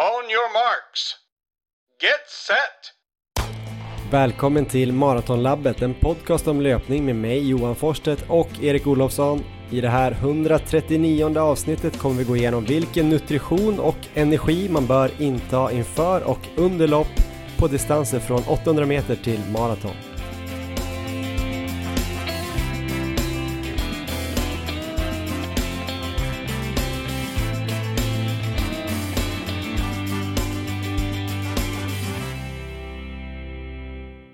On your marks. Get set! Välkommen till Maratonlabbet, en podcast om löpning med mig Johan Forsstedt och Erik Olofsson. I det här 139 avsnittet kommer vi gå igenom vilken nutrition och energi man bör inta inför och under lopp på distanser från 800 meter till maraton.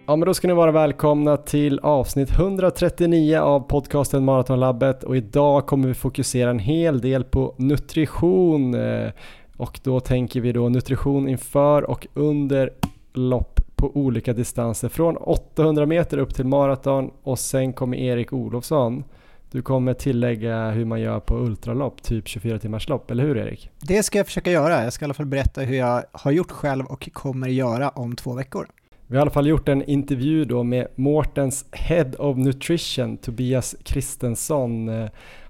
Ja men då ska ni vara välkomna till avsnitt 139 av podcasten Maratonlabbet och idag kommer vi fokusera en hel del på nutrition eh, och då tänker vi då nutrition inför och under lopp på olika distanser från 800 meter upp till maraton och sen kommer Erik Olofsson du kommer tillägga hur man gör på ultralopp, typ 24 timmars lopp, eller hur Erik? Det ska jag försöka göra. Jag ska i alla fall berätta hur jag har gjort själv och kommer göra om två veckor. Vi har i alla fall gjort en intervju då med Mårtens Head of Nutrition, Tobias Kristensson.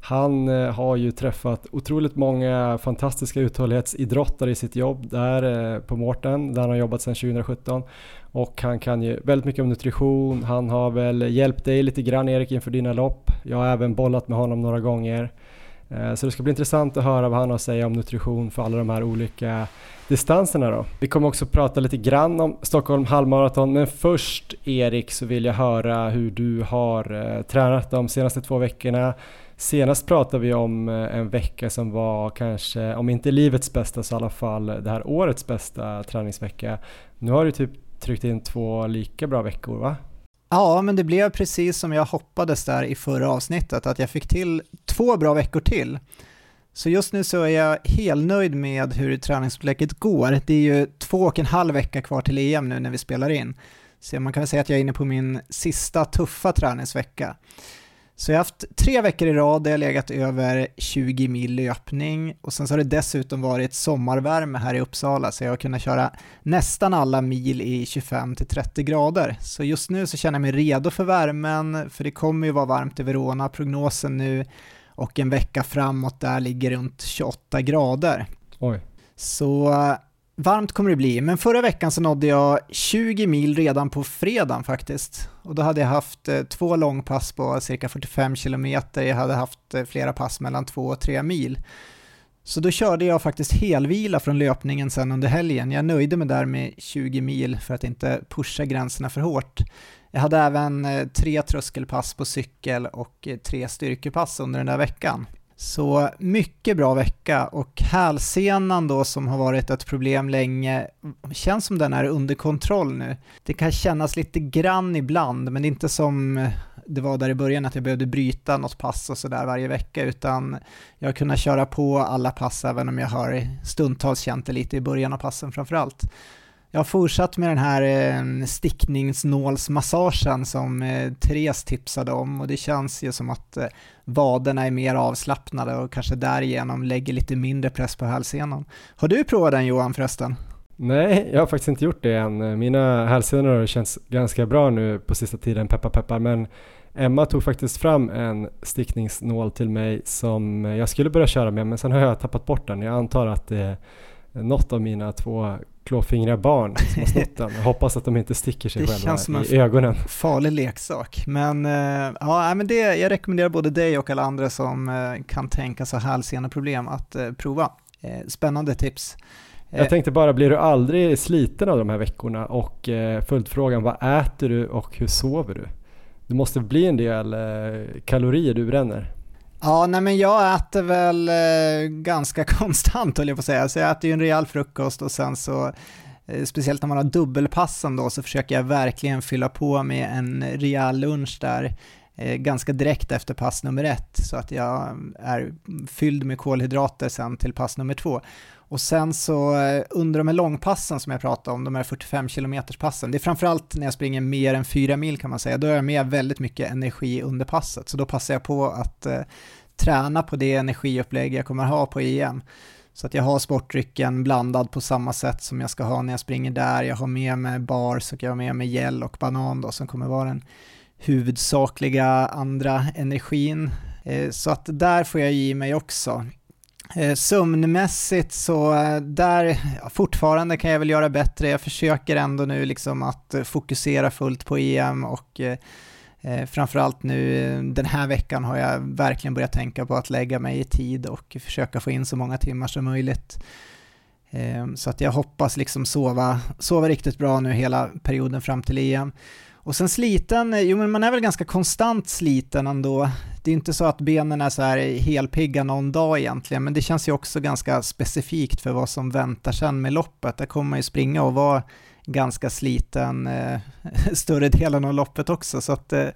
Han eh, har ju träffat otroligt många fantastiska uthållighetsidrottare i sitt jobb där eh, på Mårten, där han har jobbat sedan 2017. Och han kan ju väldigt mycket om nutrition. Han har väl hjälpt dig lite grann Erik inför dina lopp. Jag har även bollat med honom några gånger. Eh, så det ska bli intressant att höra vad han har att säga om nutrition för alla de här olika distanserna då. Vi kommer också prata lite grann om Stockholm halvmaraton men först Erik så vill jag höra hur du har eh, tränat de senaste två veckorna. Senast pratade vi om eh, en vecka som var kanske, om inte livets bästa så i alla fall det här årets bästa träningsvecka. Nu har du typ tryckt in två lika bra veckor va? Ja, men det blev precis som jag hoppades där i förra avsnittet, att jag fick till två bra veckor till. Så just nu så är jag helnöjd med hur träningsupplägget går. Det är ju två och en halv vecka kvar till EM nu när vi spelar in. Så man kan väl säga att jag är inne på min sista tuffa träningsvecka. Så jag har haft tre veckor i rad där jag legat över 20 mil löpning och sen så har det dessutom varit sommarvärme här i Uppsala så jag har kunnat köra nästan alla mil i 25-30 grader. Så just nu så känner jag mig redo för värmen för det kommer ju vara varmt i Verona. Prognosen nu och en vecka framåt där ligger runt 28 grader. Oj. Så varmt kommer det bli, men förra veckan så nådde jag 20 mil redan på fredagen faktiskt. Och då hade jag haft eh, två långpass på cirka 45 kilometer, jag hade haft eh, flera pass mellan 2 och 3 mil. Så då körde jag faktiskt helvila från löpningen sen under helgen. Jag nöjde mig där med 20 mil för att inte pusha gränserna för hårt. Jag hade även eh, tre tröskelpass på cykel och tre styrkepass under den där veckan. Så mycket bra vecka och hälsenan då som har varit ett problem länge känns som den är under kontroll nu. Det kan kännas lite grann ibland men det är inte som det var där i början att jag behövde bryta något pass och sådär varje vecka utan jag har kunnat köra på alla pass även om jag har stundtals känt det lite i början av passen framförallt. Jag har fortsatt med den här eh, stickningsnålsmassagen som eh, Therese tipsade om och det känns ju som att eh, vaderna är mer avslappnade och kanske därigenom lägger lite mindre press på hälsenan. Har du provat den Johan förresten? Nej, jag har faktiskt inte gjort det än. Mina hälsenor känns ganska bra nu på sista tiden, peppar peppar, men Emma tog faktiskt fram en stickningsnål till mig som jag skulle börja köra med men sen har jag tappat bort den. Jag antar att det är något av mina två klåfingriga barn som har snott den. Jag hoppas att de inte sticker sig det själva känns som i ögonen. farlig leksak. Men, uh, ja, men det, jag rekommenderar både dig och alla andra som uh, kan tänka sig hälseneproblem att uh, prova. spännande tips. Jag tänkte bara, blir du aldrig sliten av de här veckorna? Och följdfrågan, vad äter du och hur sover du? Det måste bli en del kalorier du bränner. Ja, nej men jag äter väl eh, ganska konstant höll jag på att säga, så jag äter ju en rejäl frukost och sen så eh, Speciellt när man har dubbelpassen då så försöker jag verkligen fylla på med en rejäl lunch där eh, ganska direkt efter pass nummer ett så att jag eh, är fylld med kolhydrater sen till pass nummer två. Och sen så eh, under de här långpassen som jag pratade om, de här 45 km passen, det är framförallt när jag springer mer än 4 mil kan man säga, då har jag med väldigt mycket energi under passet, så då passar jag på att eh, träna på det energiupplägg jag kommer ha på EM. Så att jag har sportdrycken blandad på samma sätt som jag ska ha när jag springer där. Jag har med mig bars och jag har med mig gel och banan då som kommer vara den huvudsakliga andra energin. Eh, så att där får jag i mig också. Eh, sömnmässigt så eh, där, fortfarande kan jag väl göra bättre. Jag försöker ändå nu liksom att eh, fokusera fullt på EM och eh, framförallt nu den här veckan har jag verkligen börjat tänka på att lägga mig i tid och försöka få in så många timmar som möjligt. Så att jag hoppas liksom sova, sova riktigt bra nu hela perioden fram till EM. Och sen sliten, jo men man är väl ganska konstant sliten ändå. Det är inte så att benen är så här helpigga någon dag egentligen, men det känns ju också ganska specifikt för vad som väntar sen med loppet. Där kommer man ju springa och vara ganska sliten eh, större delen av loppet också. Så att eh,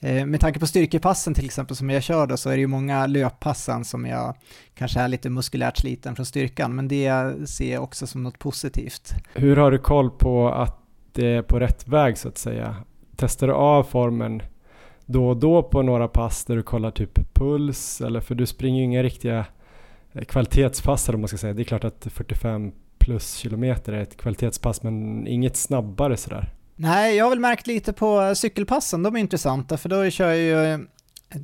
eh, med tanke på styrkepassen till exempel som jag kör då så är det ju många löppassen som jag kanske är lite muskulärt sliten från styrkan, men det ser jag också som något positivt. Hur har du koll på att det är på rätt väg så att säga? Testar du av formen då och då på några pass där du kollar typ puls eller för du springer ju inga riktiga eh, kvalitetspass om man ska säga. Det är klart att 45 plus kilometer är ett kvalitetspass men inget snabbare sådär. Nej, jag har väl märkt lite på eh, cykelpassen, de är intressanta för då kör jag ju eh,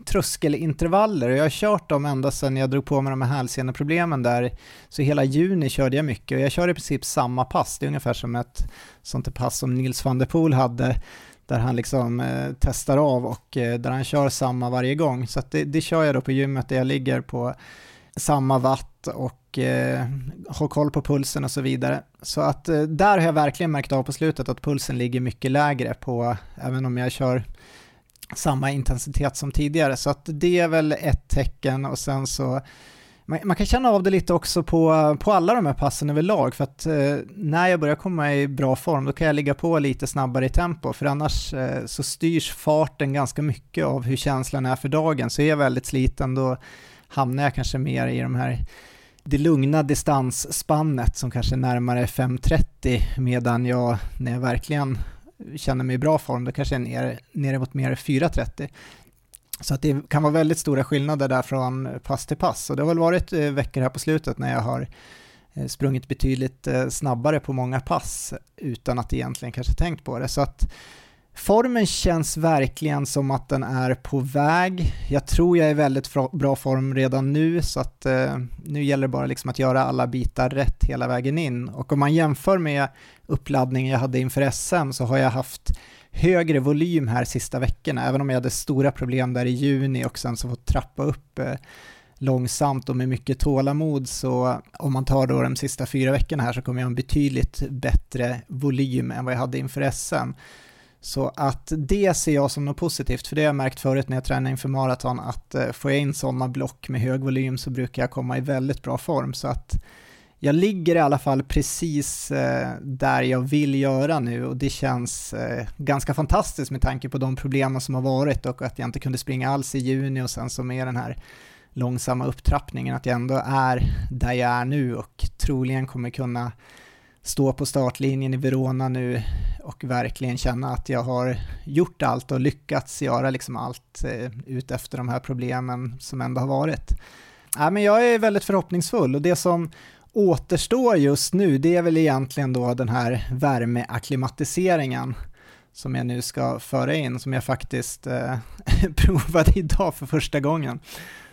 tröskelintervaller och jag har kört dem ända sedan jag drog på mig de här hälseneproblemen där. Så hela juni körde jag mycket och jag kör i princip samma pass. Det är ungefär som ett sånt pass som Nils van der Poel hade där han liksom eh, testar av och eh, där han kör samma varje gång. Så det, det kör jag då på gymmet där jag ligger på samma watt och eh, har koll på pulsen och så vidare. Så att eh, där har jag verkligen märkt av på slutet att pulsen ligger mycket lägre på, även om jag kör samma intensitet som tidigare. Så att det är väl ett tecken och sen så man, man, kan känna av det lite också på, på alla de här passen överlag, för att eh, när jag börjar komma i bra form, då kan jag ligga på lite snabbare i tempo, för annars eh, så styrs farten ganska mycket av hur känslan är för dagen. Så är jag väldigt sliten, då hamnar jag kanske mer i de här det lugna distansspannet som kanske är närmare 5.30 medan jag, när jag verkligen känner mig i bra form, då kanske jag är nere, nere mot mer 4.30. Så att det kan vara väldigt stora skillnader där från pass till pass. Och det har väl varit eh, veckor här på slutet när jag har eh, sprungit betydligt eh, snabbare på många pass utan att egentligen kanske tänkt på det. Så att formen känns verkligen som att den är på väg. Jag tror jag är i väldigt bra form redan nu så att nu gäller det bara liksom att göra alla bitar rätt hela vägen in. Och om man jämför med uppladdningen jag hade inför SM så har jag haft högre volym här sista veckorna, även om jag hade stora problem där i juni och sen så fått trappa upp eh, långsamt och med mycket tålamod så om man tar då de sista fyra veckorna här så kommer jag ha en betydligt bättre volym än vad jag hade inför SM. Så att det ser jag som något positivt, för det har jag märkt förut när jag tränar inför maraton att eh, får jag in sådana block med hög volym så brukar jag komma i väldigt bra form. Så att jag ligger i alla fall precis eh, där jag vill göra nu och det känns eh, ganska fantastiskt med tanke på de problemen som har varit och att jag inte kunde springa alls i juni och sen så med den här långsamma upptrappningen att jag ändå är där jag är nu och troligen kommer kunna stå på startlinjen i Verona nu och verkligen känna att jag har gjort allt och lyckats göra liksom allt eh, ut efter de här problemen som ändå har varit. Ja, men jag är väldigt förhoppningsfull och det som återstår just nu, det är väl egentligen då den här värmeakklimatiseringen som jag nu ska föra in, som jag faktiskt eh, provade idag för första gången.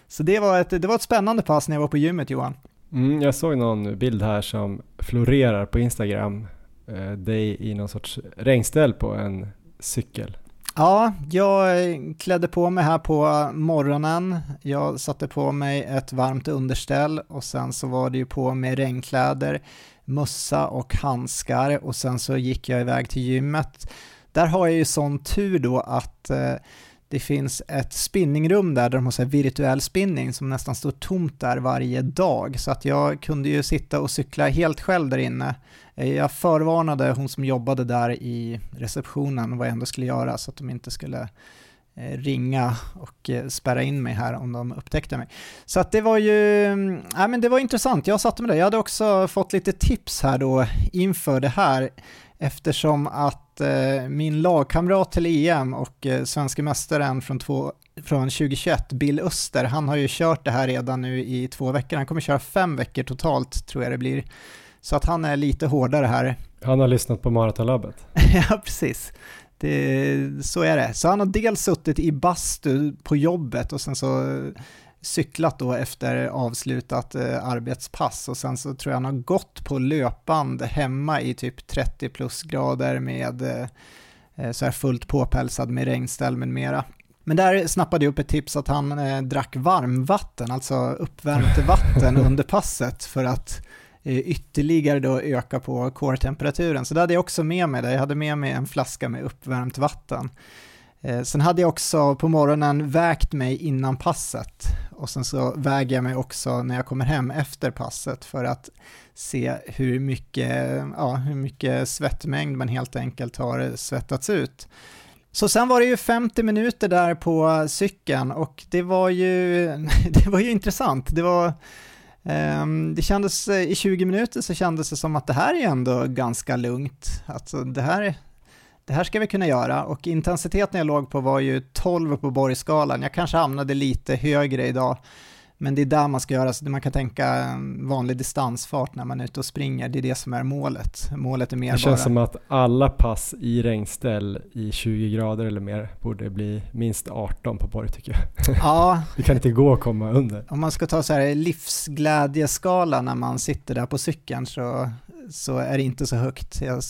Så det var, ett, det var ett spännande pass när jag var på gymmet Johan. Mm, jag såg någon bild här som florerar på Instagram, eh, dig i någon sorts regnställ på en cykel. Ja, jag eh, klädde på mig här på morgonen. Jag satte på mig ett varmt underställ och sen så var det ju på med regnkläder, mössa och handskar och sen så gick jag iväg till gymmet. Där har jag ju sån tur då att eh, det finns ett spinningrum där, där de har så virtuell spinning som nästan står tomt där varje dag. Så att jag kunde ju sitta och cykla helt själv där inne. Eh, jag förvarnade hon som jobbade där i receptionen vad jag ändå skulle göra så att de inte skulle eh, ringa och eh, spärra in mig här om de upptäckte mig. Så att det var ju, mm, men det var intressant, jag satte mig där. Jag hade också fått lite tips här då inför det här eftersom att min lagkamrat till EM och eh, svenska mästaren från, två, från 2021, Bill Öster, han har ju kört det här redan nu i två veckor. Han kommer köra fem veckor totalt tror jag det blir. Så att han är lite hårdare här. Han har lyssnat på Maratonlabbet. ja, precis. Det, så är det. Så han har dels suttit i bastu på jobbet och sen så cyklat då efter avslutat eh, arbetspass och sen så tror jag han har gått på löpband hemma i typ 30 plusgrader med eh, eh, så här fullt påpälsad med regnställ med mera. Men där snappade jag upp ett tips att han eh, drack varmvatten, alltså uppvärmt vatten under passet för att eh, Eh, ytterligare då öka på core-temperaturen. Så det hade jag också med mig, där. jag hade med mig en flaska med uppvärmt vatten. Eh, sen hade jag också på morgonen vägt mig innan passet och sen så väger jag mig också när jag kommer hem efter passet för att se hur mycket, ja, hur mycket svettmängd man helt enkelt har svettats ut. Så sen var det ju 50 minuter där på cykeln och det var ju, det var ju intressant. Det var, Ehm, det kändes, eh, i 20 minuter så kändes det som att det här är ändå ganska lugnt. Alltså det här, det här ska vi kunna göra och intensiteten jag låg på var ju 12 på borgskalan. Jag kanske hamnade lite högre idag men det är där man ska göra, så man kan tänka en vanlig distansfart när man är ute och springer, det är det som är målet. Målet är mer Det känns bara... som att alla pass i regnställ i 20 grader eller mer borde bli minst 18 på borg tycker jag. Ja. det kan inte gå att komma under. Om man ska ta så här livsglädjeskala när man sitter där på cykeln så så är det inte så högt. Jag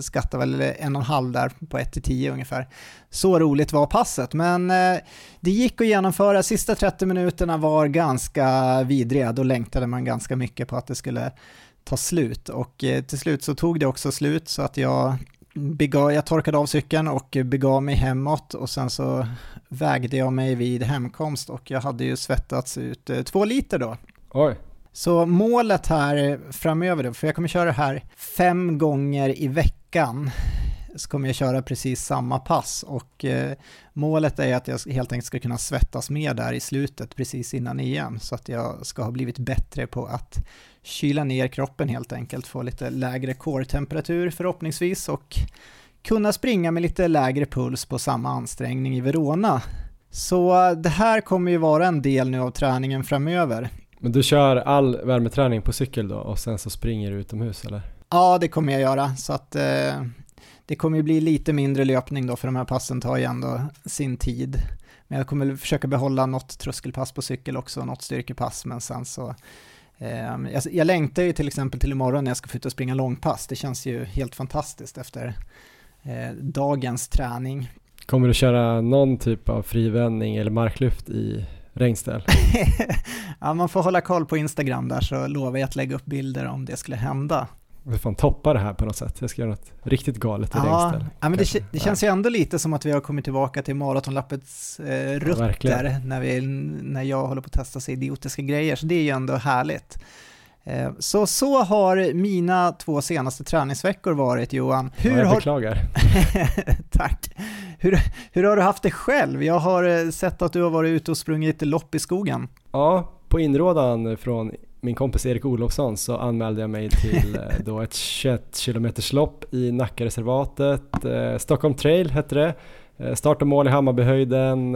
skattar väl en och en halv där på 1 till 10 ungefär. Så roligt var passet, men eh, det gick att genomföra. Sista 30 minuterna var ganska vidriga. Då längtade man ganska mycket på att det skulle ta slut och eh, till slut så tog det också slut så att jag begav, jag torkade av cykeln och begav mig hemåt och sen så vägde jag mig vid hemkomst och jag hade ju svettats ut eh, två liter då. Oj. Så målet här framöver då, för jag kommer köra det här fem gånger i veckan, så kommer jag köra precis samma pass och eh, målet är att jag helt enkelt ska kunna svettas mer där i slutet precis innan igen så att jag ska ha blivit bättre på att kyla ner kroppen helt enkelt, få lite lägre core-temperatur förhoppningsvis och kunna springa med lite lägre puls på samma ansträngning i Verona. Så det här kommer ju vara en del nu av träningen framöver. Men du kör all värmeträning på cykel då och sen så springer du utomhus eller? Ja, det kommer jag göra så att eh, det kommer ju bli lite mindre löpning då för de här passen tar ju ändå sin tid. Men jag kommer försöka behålla något tröskelpass på cykel också, något styrkepass, men sen så eh, jag, jag längtar ju till exempel till imorgon när jag ska få ut och springa långpass. Det känns ju helt fantastiskt efter eh, dagens träning. Kommer du köra någon typ av frivändning eller marklyft i regnställ. ja, man får hålla koll på Instagram där så lovar jag att lägga upp bilder om det skulle hända. Vi får toppa det här på något sätt. Jag ska göra något riktigt galet i ja, regnställ. Ja, men det, det, känns ju ändå lite som att vi har kommit tillbaka till maratonlappets eh, rötter ja, när, vi, när jag håller på att testa så idiotiska grejer, så det är ju ändå härligt. Eh, så så har mina två senaste träningsveckor varit Johan. Hur ja, jag beklagar. Har... Tack. Hur, hur har du haft det själv? Jag har eh, sett att du har varit ute och sprungit lopp i skogen. Ja, på inrådan från min kompis Erik Olofsson så anmälde jag mig till eh, då ett 21 km lopp i Nackareservatet. Eh, Stockholm Trail hette det. Start och mål i Hammarbyhöjden.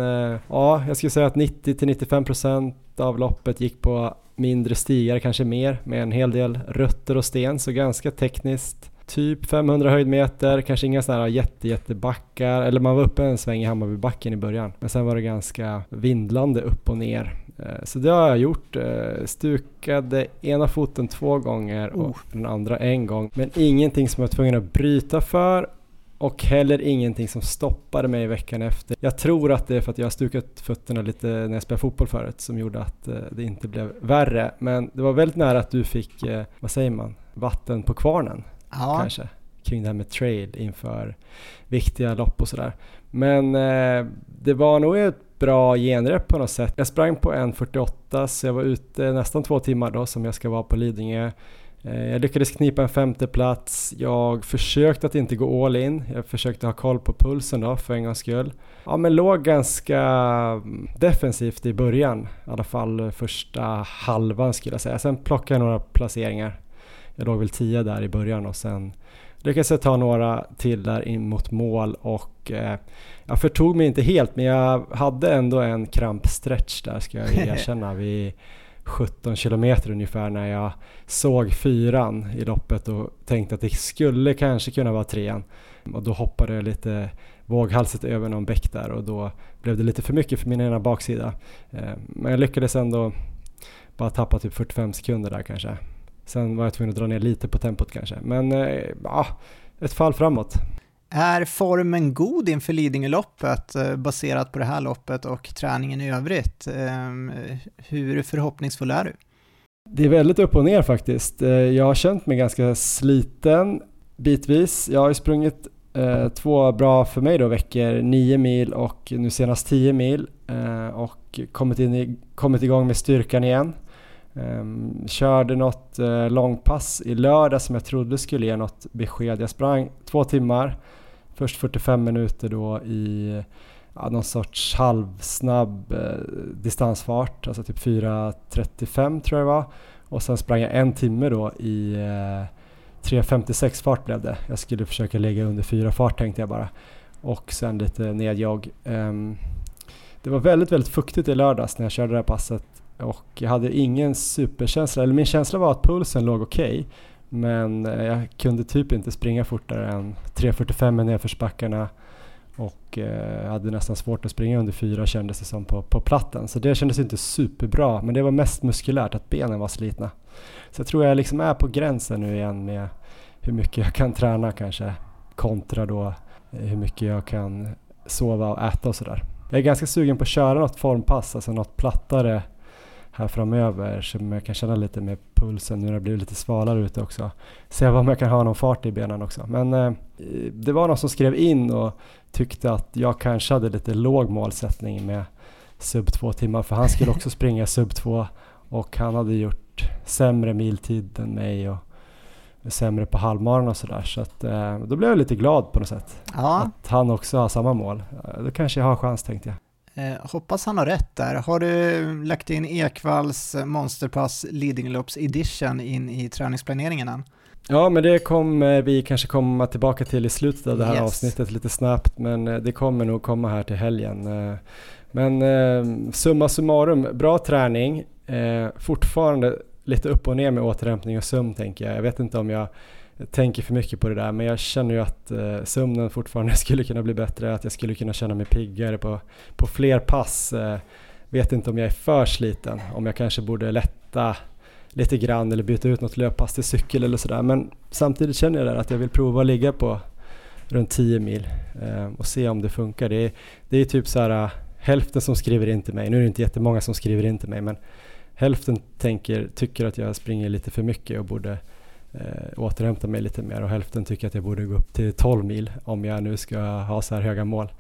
Ja, jag skulle säga att 90-95% av loppet gick på mindre stigar, kanske mer, med en hel del rötter och sten, så ganska tekniskt typ 500 höjdmeter, kanske inga sådana här jätte, jättebackar, eller man var uppe en sväng i Hammarbybacken i början. Men sen var det ganska vindlande upp och ner. Eh, så det har jag gjort. Eh, stukade ena foten två gånger och oh. den andra en gång. Men ingenting som jag var tvungen att bryta för och heller ingenting som stoppade mig veckan efter. Jag tror att det är för att jag har stukat fötterna lite när jag spelade fotboll förut som gjorde att eh, det inte blev värre. Men det var väldigt nära att du fick, vad säger man, vatten på kvarnen ja. kanske kring det här med trail inför viktiga lopp och sådär. Men eh, det var nog ett bra genrep på något sätt. Jag sprang på 1.48 så jag var ute nästan två timmar då som jag ska vara på Lidingö. Eh, jag lyckades knipa en femte plats. Jag försökte att inte gå all in. Jag försökte ha koll på pulsen då för en gångs skull. Ja men låg ganska defensivt i början. I alla fall första halvan skulle jag säga. Sen plockade jag några placeringar jag låg väl 10 där i början och sen lyckades jag ta några till där in mot mål och eh, jag förtog mig inte helt men jag hade ändå en krampstretch där ska jag erkänna vid 17 kilometer ungefär när jag såg fyran i loppet och tänkte att det skulle kanske kunna vara trean. Och då hoppade jag lite våghalsigt över någon bäck där och då blev det lite för mycket för min ena baksida. Eh, men jag lyckades ändå bara tappa typ 45 sekunder där kanske. Sen var jag tvungen att dra ner lite på tempot kanske. Men eh, ja, ett fall framåt. Är formen god inför Lidingöloppet eh, baserat på det här loppet och träningen i övrigt? Ehm, hur förhoppningsfull är du? Det är väldigt upp och ner faktiskt. Eh, jag har känt mig ganska sliten bitvis. Jag har ju sprungit eh, två bra för mig då veckor, 9 mil och nu senast 10 mil eh, och kommit, in i, kommit igång med styrkan igen. Ehm, körde något eh, långpass i lördag som jag trodde skulle ge något besked. Jag sprang två timmar, först 45 minuter då i ja, någon sorts halvsnabb eh, distansfart, alltså typ 4.35 tror jag det var. Och sen sprang jag en timme då i eh, 3.56 fart blev det. Jag skulle försöka lägga under 4 fart tänkte jag bara. Och sen lite nedjogg. Um, det var väldigt, väldigt fuktigt i lördags när jag körde det här passet och jag hade ingen superkänsla, eller min känsla var att pulsen låg okej. Okay, men eh, jag kunde typ inte springa fortare än 3.45 i nedförsbackarna och eh, hade nästan svårt att springa under 4 kändes det som på, på platten. Så det kändes inte superbra, men det var mest muskulärt att benen var slitna. Så jag tror jag liksom är på gränsen nu igen med hur mycket jag kan träna kanske kontra då eh, hur mycket jag kan sova och äta och sådär. Jag är ganska sugen på att köra något formpass, alltså något plattare här framöver som jag kan känna lite med pulsen nu när det blir lite svalare ute också. Se om jag kan ha någon fart i benen också. Men eh, det var någon som skrev in och tyckte att jag kanske hade lite låg målsättning med sub två timmar för han skulle också springa sub två och han hade gjort sämre miltid än mig och sämre på halvmaran och sådär. Så att, eh, då blev jag lite glad på något sätt. Ja. Att han också har samma mål. Eh, då kanske jag har chans tänkte jag. Eh, hoppas han har rätt där. Har du lagt in Ekvalls Monsterpass Lidingölopps edition in i träningsplaneringen än? Ja, men det kommer vi kanske komma tillbaka till i slutet av det här yes. avsnittet lite snabbt, men eh, det kommer nog komma här till helgen. Eh, men eh, summa summarum, bra träning, eh, fortfarande lite upp och ner med återhämtning och sömn tänker jag. Jag vet inte om jag tänker för mycket på det där men jag känner ju att eh, sömnen fortfarande skulle kunna bli bättre, att jag skulle kunna känna mig piggare på, på fler pass. Eh, vet inte om jag är för sliten, om jag kanske borde lätta lite grann eller byta ut något löppass till cykel eller sådär. Men samtidigt känner jag där att jag vill prova att ligga på runt 10 mil eh, och se om det funkar. Det är, det är typ så här eh, hälften som skriver in till mig, nu är det inte jättemånga som skriver in till mig men hälften tänker, tycker att jag springer lite för mycket och borde eh, återhämta mig lite mer och hälften tycker att jag borde gå upp till 12 mil om jag nu ska ha så här höga mål.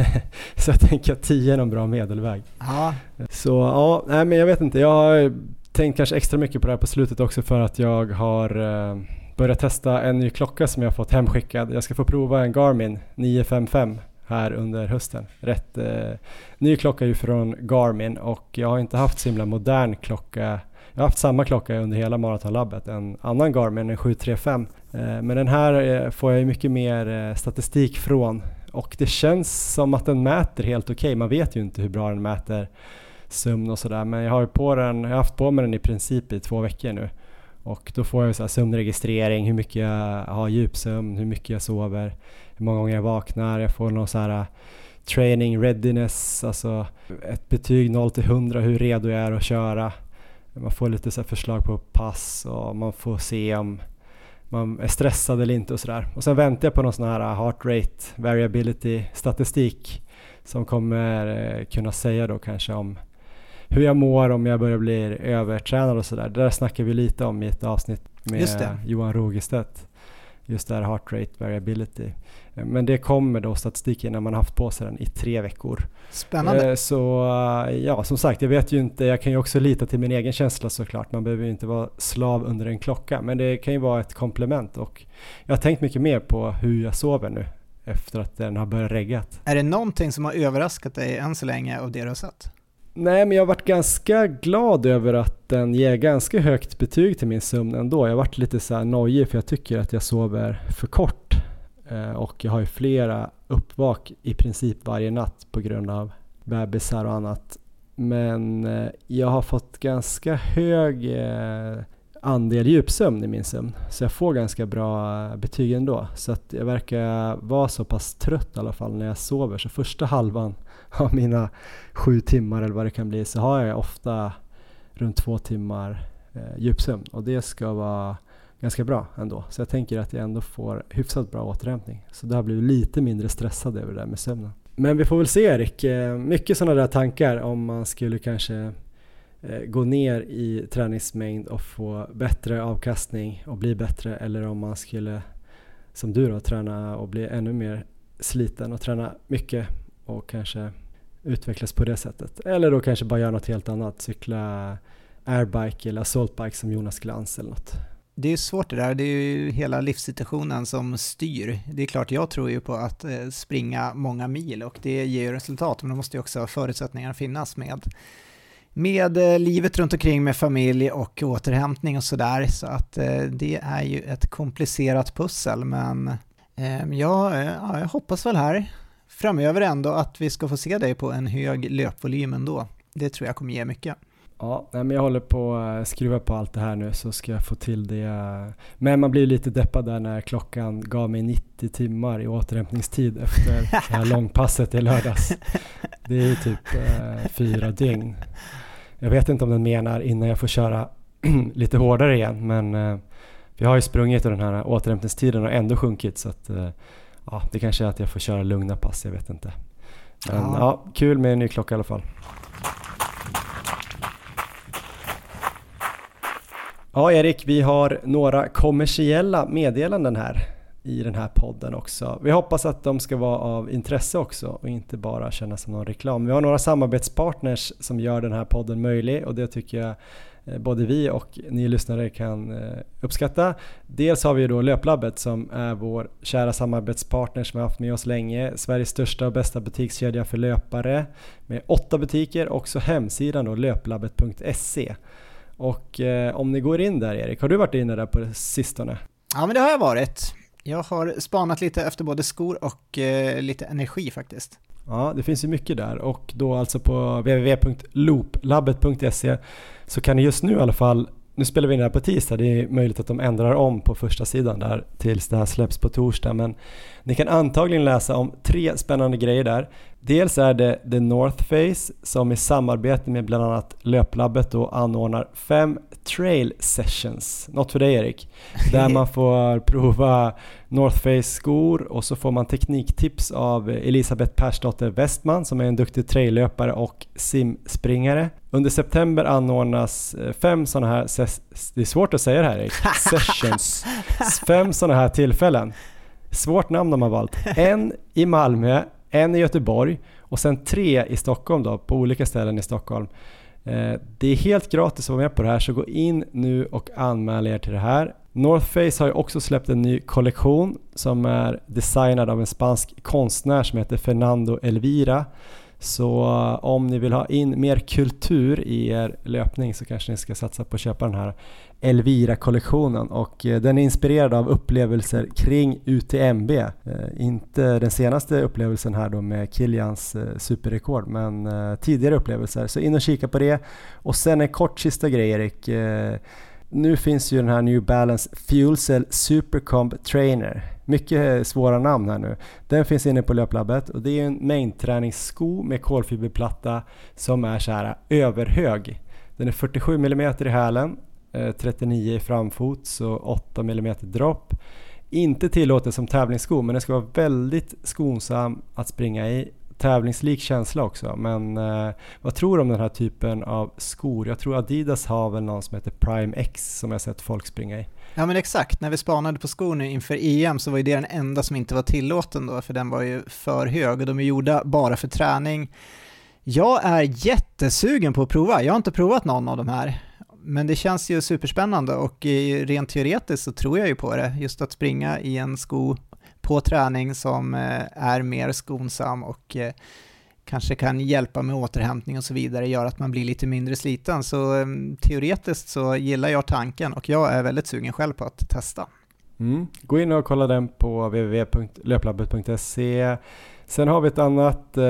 så jag tänker att 10 är en bra medelväg. Ja. Så ja, nej men jag vet inte. Jag har tänkt kanske extra mycket på det här på slutet också för att jag har eh, börjat testa en ny klocka som jag har fått hemskickad. Jag ska få prova en Garmin 955 här under hösten. Rätt eh, ny klocka ju från Garmin och jag har inte haft så himla modern klocka jag har haft samma klocka under hela maratonlabbet, en annan Garmin, en 735. Eh, men den här eh, får jag mycket mer eh, statistik från och det känns som att den mäter helt okej. Okay. Man vet ju inte hur bra den mäter sömn och sådär men jag har, på den, jag har haft på mig den i princip i två veckor nu. Och då får jag så här sömnregistrering, hur mycket jag har djupsömn, hur mycket jag sover, hur många gånger jag vaknar. Jag får någon så här training readiness, alltså ett betyg 0 till 100 hur redo jag är att köra. Man får lite så förslag på pass och man får se om man är stressad eller inte och sådär. Och sen väntar jag på någon sån här heart rate variability statistik som kommer eh, kunna säga då kanske om hur jag mår om jag börjar bli övertränad och sådär. Det där snackar vi lite om i ett avsnitt med Johan Rogestedt. Just det här heart rate variability. Men det kommer då statistiken när man haft på sig den i tre veckor. Spännande. Eh, så eh, ja, som sagt, jag vet ju inte, jag kan ju också lita till min egen känsla såklart. Man behöver ju inte vara slav under en klocka, men det kan ju vara ett komplement och jag har tänkt mycket mer på hur jag sover nu efter att den har börjat reggat. Är det någonting som har överraskat dig än så länge av det du har sett? Nej, men jag har varit ganska glad över att den ger ganska högt betyg till min sömn ändå. Jag har varit lite så här nojig för jag tycker att jag sover för kort Eh, Eh, och jag har ju flera uppvak i princip varje natt på grund av bebisar och annat. Men eh, jag har fått ganska hög eh, andel djupsömn i min sömn. Så jag får ganska bra betyg ändå. Så att jag verkar vara så pass trött i alla fall när jag sover. Så första halvan av mina sju timmar eller vad det kan bli så har jag ofta runt två timmar eh, djupsömn. Och det ska vara ganska bra ändå. Så jag tänker att jag ändå får hyfsat bra återhämtning. Så det har blivit lite mindre stressad över det där med sömnen. Men vi får väl se Erik, eh, mycket sådana där tankar om man skulle kanske eh, gå ner i träningsmängd och få bättre avkastning och bli bättre eller om man skulle som du då träna och bli ännu mer sliten och träna mycket och kanske utvecklas på det sättet. Eller då kanske bara göra något helt annat, cykla airbike eller assaultbike som Jonas Glans eller något det är svårt det där, det är ju hela livssituationen som styr. Det är klart, jag tror ju på att eh, springa många mil och det ger ju resultat, men då måste ju också förutsättningarna finnas med, med eh, livet runt omkring med familj och återhämtning och sådär. Så att eh, det är ju ett komplicerat pussel, men ja, jag hoppas väl här framöver ändå att vi ska få se dig på en hög löpvolym ändå. Det tror jag kommer ge mycket. Ja, men jag håller på att skruva på allt det här nu så ska jag få till det. Men man blir lite deppad där när klockan gav mig 90 timmar i återhämtningstid efter det här långpasset i lördags. Det är typ eh, fyra dygn. Jag vet inte om den menar innan jag får köra lite hårdare igen men eh, vi har ju sprungit och den här återhämtningstiden har ändå sjunkit så att eh, ja, det kanske är att jag får köra lugna pass, jag vet inte. Men ja, ja kul med en ny klocka i alla fall. Ja, Erik, vi har några kommersiella meddelanden här i den här podden också. Vi hoppas att de ska vara av intresse också och inte bara kännas som någon reklam. Vi har några samarbetspartners som gör den här podden möjlig och det tycker jag eh, både vi och ni lyssnare kan eh, uppskatta. Dels har vi då Löplabbet som är vår kära samarbetspartner som har haft med oss länge. Sveriges största och bästa butikskedja för löpare med åtta butiker, och också hemsidan då löplabbet.se. Och eh, om ni går in där Erik, har du varit inne där på sistone? Ja men det har jag varit. Jag har spanat lite efter både skor och eh, lite energi faktiskt. Ja, det finns ju mycket där och då alltså på www.looplabbet.se så kan ni just nu i alla fall nu spelar vi in det här på tisdag, det är möjligt att de ändrar om på första sidan där tills det här släpps på torsdag. Men ni kan antagligen läsa om tre spännande grejer där. Dels är det The North Face som i samarbete med bland annat Löplabbet då anordnar fem trail sessions. Något för dig Erik. Där man får prova North Face skor och så får man tekniktips av Elisabeth Persdotter Westman som är en duktig traillöpare och simspringare. Under september anordnas eh, fem sådana här, det är svårt att säga det här Erik, sessions. Fem sådana här tillfällen. Svårt namn de har valt. En i Malmö, en i Göteborg och sen tre i Stockholm då, på olika ställen i Stockholm. Eh, det är helt gratis att vara med på det här så gå in nu och anmäl er till det här. North Face har ju också släppt en ny kollektion som är designad av en spansk konstnär som heter Fernando Elvira. Så eh, om ni vill ha in mer kultur i er löpning så kanske ni ska satsa på att köpa den här Elvira-kollektionen och eh, den är inspirerad av upplevelser kring UTMB. Eh, inte den senaste upplevelsen här då med Kilians superrekord men tidigare upplevelser. Så in och kika på det. Och sen en kort sista grej Erik. Nu finns ju den här New Balance Fuel Cell Supercomb Trainer mycket svåra namn här nu. Den finns inne på Löplabbet och det är en mängdträningssko med kolfiberplatta som är så här överhög. Den är 47 mm i hälen, eh, 39 i framfot så 8 mm dropp. Inte tillåten som tävlingssko men den ska vara väldigt skonsam att springa i. Tävlingslik känsla också men eh, vad tror du om den här typen av skor? Jag tror Adidas har väl någon som heter Prime X som jag sett folk springa i. Ja men exakt, när vi spanade på skor nu inför EM så var ju det den enda som inte var tillåten då, för den var ju för hög och de är gjorda bara för träning. Jag är jättesugen på att prova, jag har inte provat någon av de här, men det känns ju superspännande och eh, rent teoretiskt så tror jag ju på det, just att springa i en sko på träning som eh, är mer skonsam och eh, kanske kan hjälpa med återhämtning och så vidare, gör att man blir lite mindre sliten. Så um, teoretiskt så gillar jag tanken och jag är väldigt sugen själv på att testa. Mm. Gå in och kolla den på www.löplabbet.se. Sen har vi ett annat eh,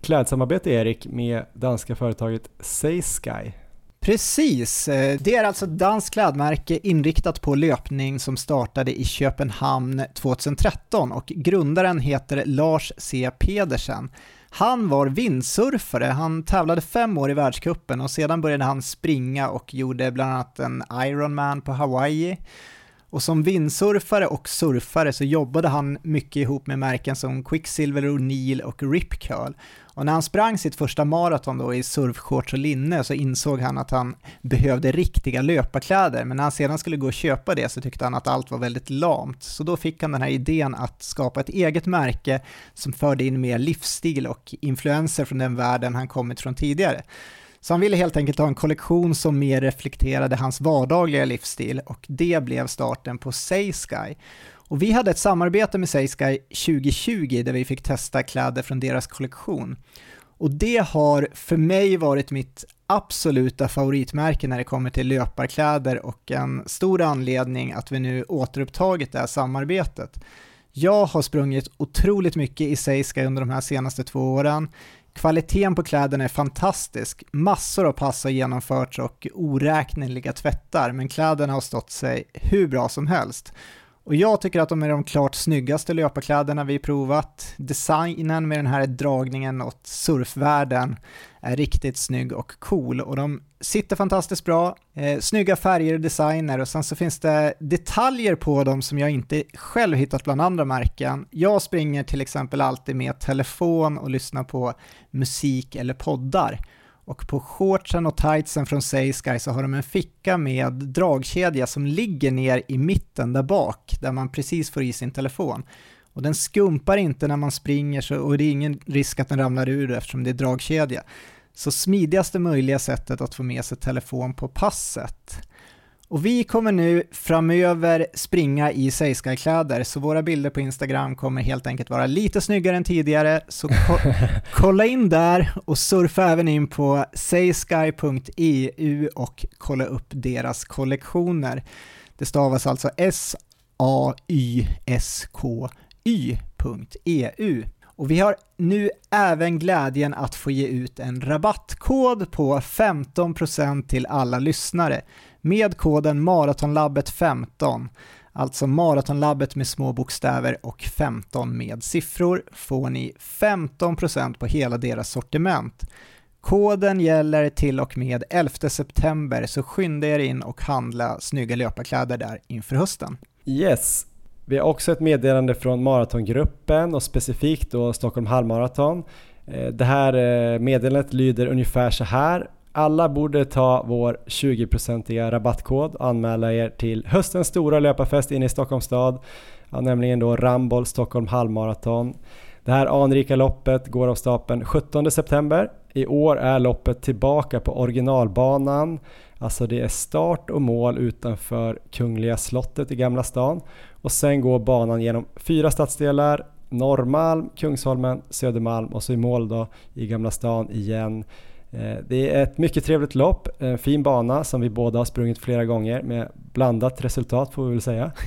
klädsamarbete Erik med danska företaget Saysky. Precis, eh, det är alltså ett danskt klädmärke inriktat på löpning som startade i Köpenhamn 2013 och grundaren heter Lars C. Pedersen. Han var vindsurfare, han tävlade fem år i världskuppen och sedan började han springa och gjorde bland annat en Ironman på Hawaii. Och som vindsurfare och surfare så jobbade han mycket ihop med märken som Quicksilver, O'Neill och Rip Curl. Och när han sprang sitt första maraton då i surfshorts och linne så insåg han att han behövde riktiga löparkläder, men när han sedan skulle gå och köpa det så tyckte han att allt var väldigt lamt. Så då fick han den här idén att skapa ett eget märke som förde in mer livsstil och influenser från den världen han kommit från tidigare. Så han ville helt enkelt ha en kollektion som mer reflekterade hans vardagliga livsstil och det blev starten på Saysky. Och vi hade ett samarbete med Saysky 2020 där vi fick testa kläder från deras kollektion. Och det har för mig varit mitt absoluta favoritmärke när det kommer till löparkläder och en stor anledning att vi nu återupptagit det här samarbetet. Jag har sprungit otroligt mycket i Saysky under de här senaste två åren. Kvaliteten på kläderna är fantastisk, massor av pass har genomförts och oräkneliga tvättar, men kläderna har stått sig hur bra som helst. Och jag tycker att de är de klart snyggaste löparkläderna vi provat. Designen med den här dragningen åt surfvärlden är riktigt snygg och cool och de sitter fantastiskt bra. Eh, snygga färger och designer och sen så finns det detaljer på dem som jag inte själv hittat bland andra märken. Jag springer till exempel alltid med telefon och lyssnar på musik eller poddar. Och på shortsen och tightsen från Saysky så har de en ficka med dragkedja som ligger ner i mitten där bak, där man precis får i sin telefon. Och den skumpar inte när man springer så, och det är ingen risk att den ramlar ur eftersom det är dragkedja. Så smidigaste möjliga sättet att få med sig telefon på passet. Och vi kommer nu framöver springa i Saysky-kläder, så våra bilder på Instagram kommer helt enkelt vara lite snyggare än tidigare, så ko kolla in där och surfa även in på saysky.eu och kolla upp deras kollektioner. Det stavas alltså S-A-Y-S-K-Y.eu. Och vi har nu även glädjen att få ge ut en rabattkod på 15% till alla lyssnare med koden Maratonlabbet15, alltså Maratonlabbet med små bokstäver och 15 med siffror, får ni 15% på hela deras sortiment. Koden gäller till och med 11 september, så skynda er in och handla snygga löparkläder där inför hösten. Yes, vi har också ett meddelande från maratongruppen och specifikt då Stockholm halvmaraton. Eh, det här eh, meddelandet lyder ungefär så här. Alla borde ta vår 20-procentiga rabattkod och anmäla er till höstens stora löparfest inne i Stockholms stad. Ja, nämligen då Ramboll Stockholm halvmaraton. Det här anrika loppet går av stapeln 17 september. I år är loppet tillbaka på originalbanan. Alltså det är start och mål utanför Kungliga slottet i Gamla stan. Och sen går banan genom fyra stadsdelar. Norrmalm, Kungsholmen, Södermalm och så i mål då i Gamla stan igen. Eh, det är ett mycket trevligt lopp, en fin bana som vi båda har sprungit flera gånger med blandat resultat får vi väl säga.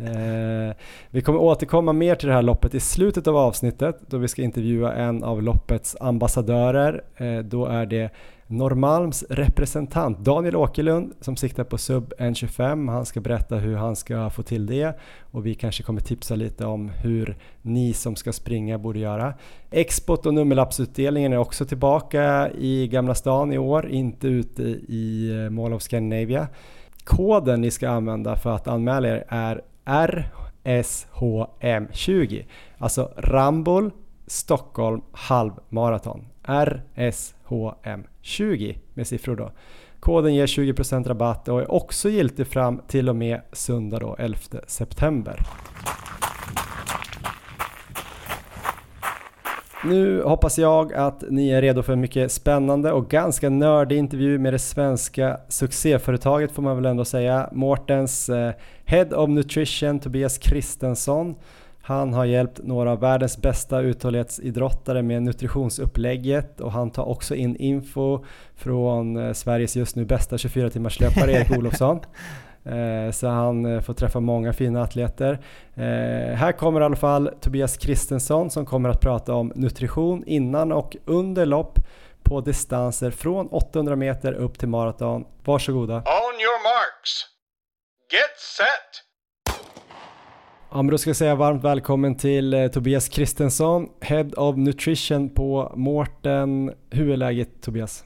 Eh, vi kommer återkomma mer till det här loppet i slutet av avsnittet då vi ska intervjua en av loppets ambassadörer. Eh, då är det Norrmalms representant Daniel Åkerlund som siktar på sub 1.25. Han ska berätta hur han ska få till det och vi kanske kommer tipsa lite om hur ni som ska springa borde göra. Expot och nummerlappsutdelningen är också tillbaka i Gamla stan i år, inte ute i eh, Mall of Scandinavia. Koden ni ska använda för att anmäla er är RSHM20, alltså Ramboll Stockholm halvmaraton. HM20 med siffror då. Koden ger 20% rabatt och är också giltig fram till och med söndag då 11 september. Nu hoppas jag att ni är redo för en mycket spännande och ganska nördig intervju med det svenska succéföretaget får man väl ändå säga. Mårtens eh, Head of Nutrition Tobias Kristensson han har hjälpt några av världens bästa uthållighetsidrottare med nutritionsupplägget och han tar också in info från eh, Sveriges just nu bästa 24 timmars löpare Erik Olofsson. Eh, så han eh, får träffa många fina atleter. Här kommer i alla fall Tobias Kristensson som kommer att prata om nutrition innan och under lopp på distanser från 800 meter upp till maraton. Varsågoda. On your marks. Get set. Ja, men då ska jag säga varmt välkommen till eh, Tobias Kristensson, Head of Nutrition på Mårten. Hur är läget Tobias?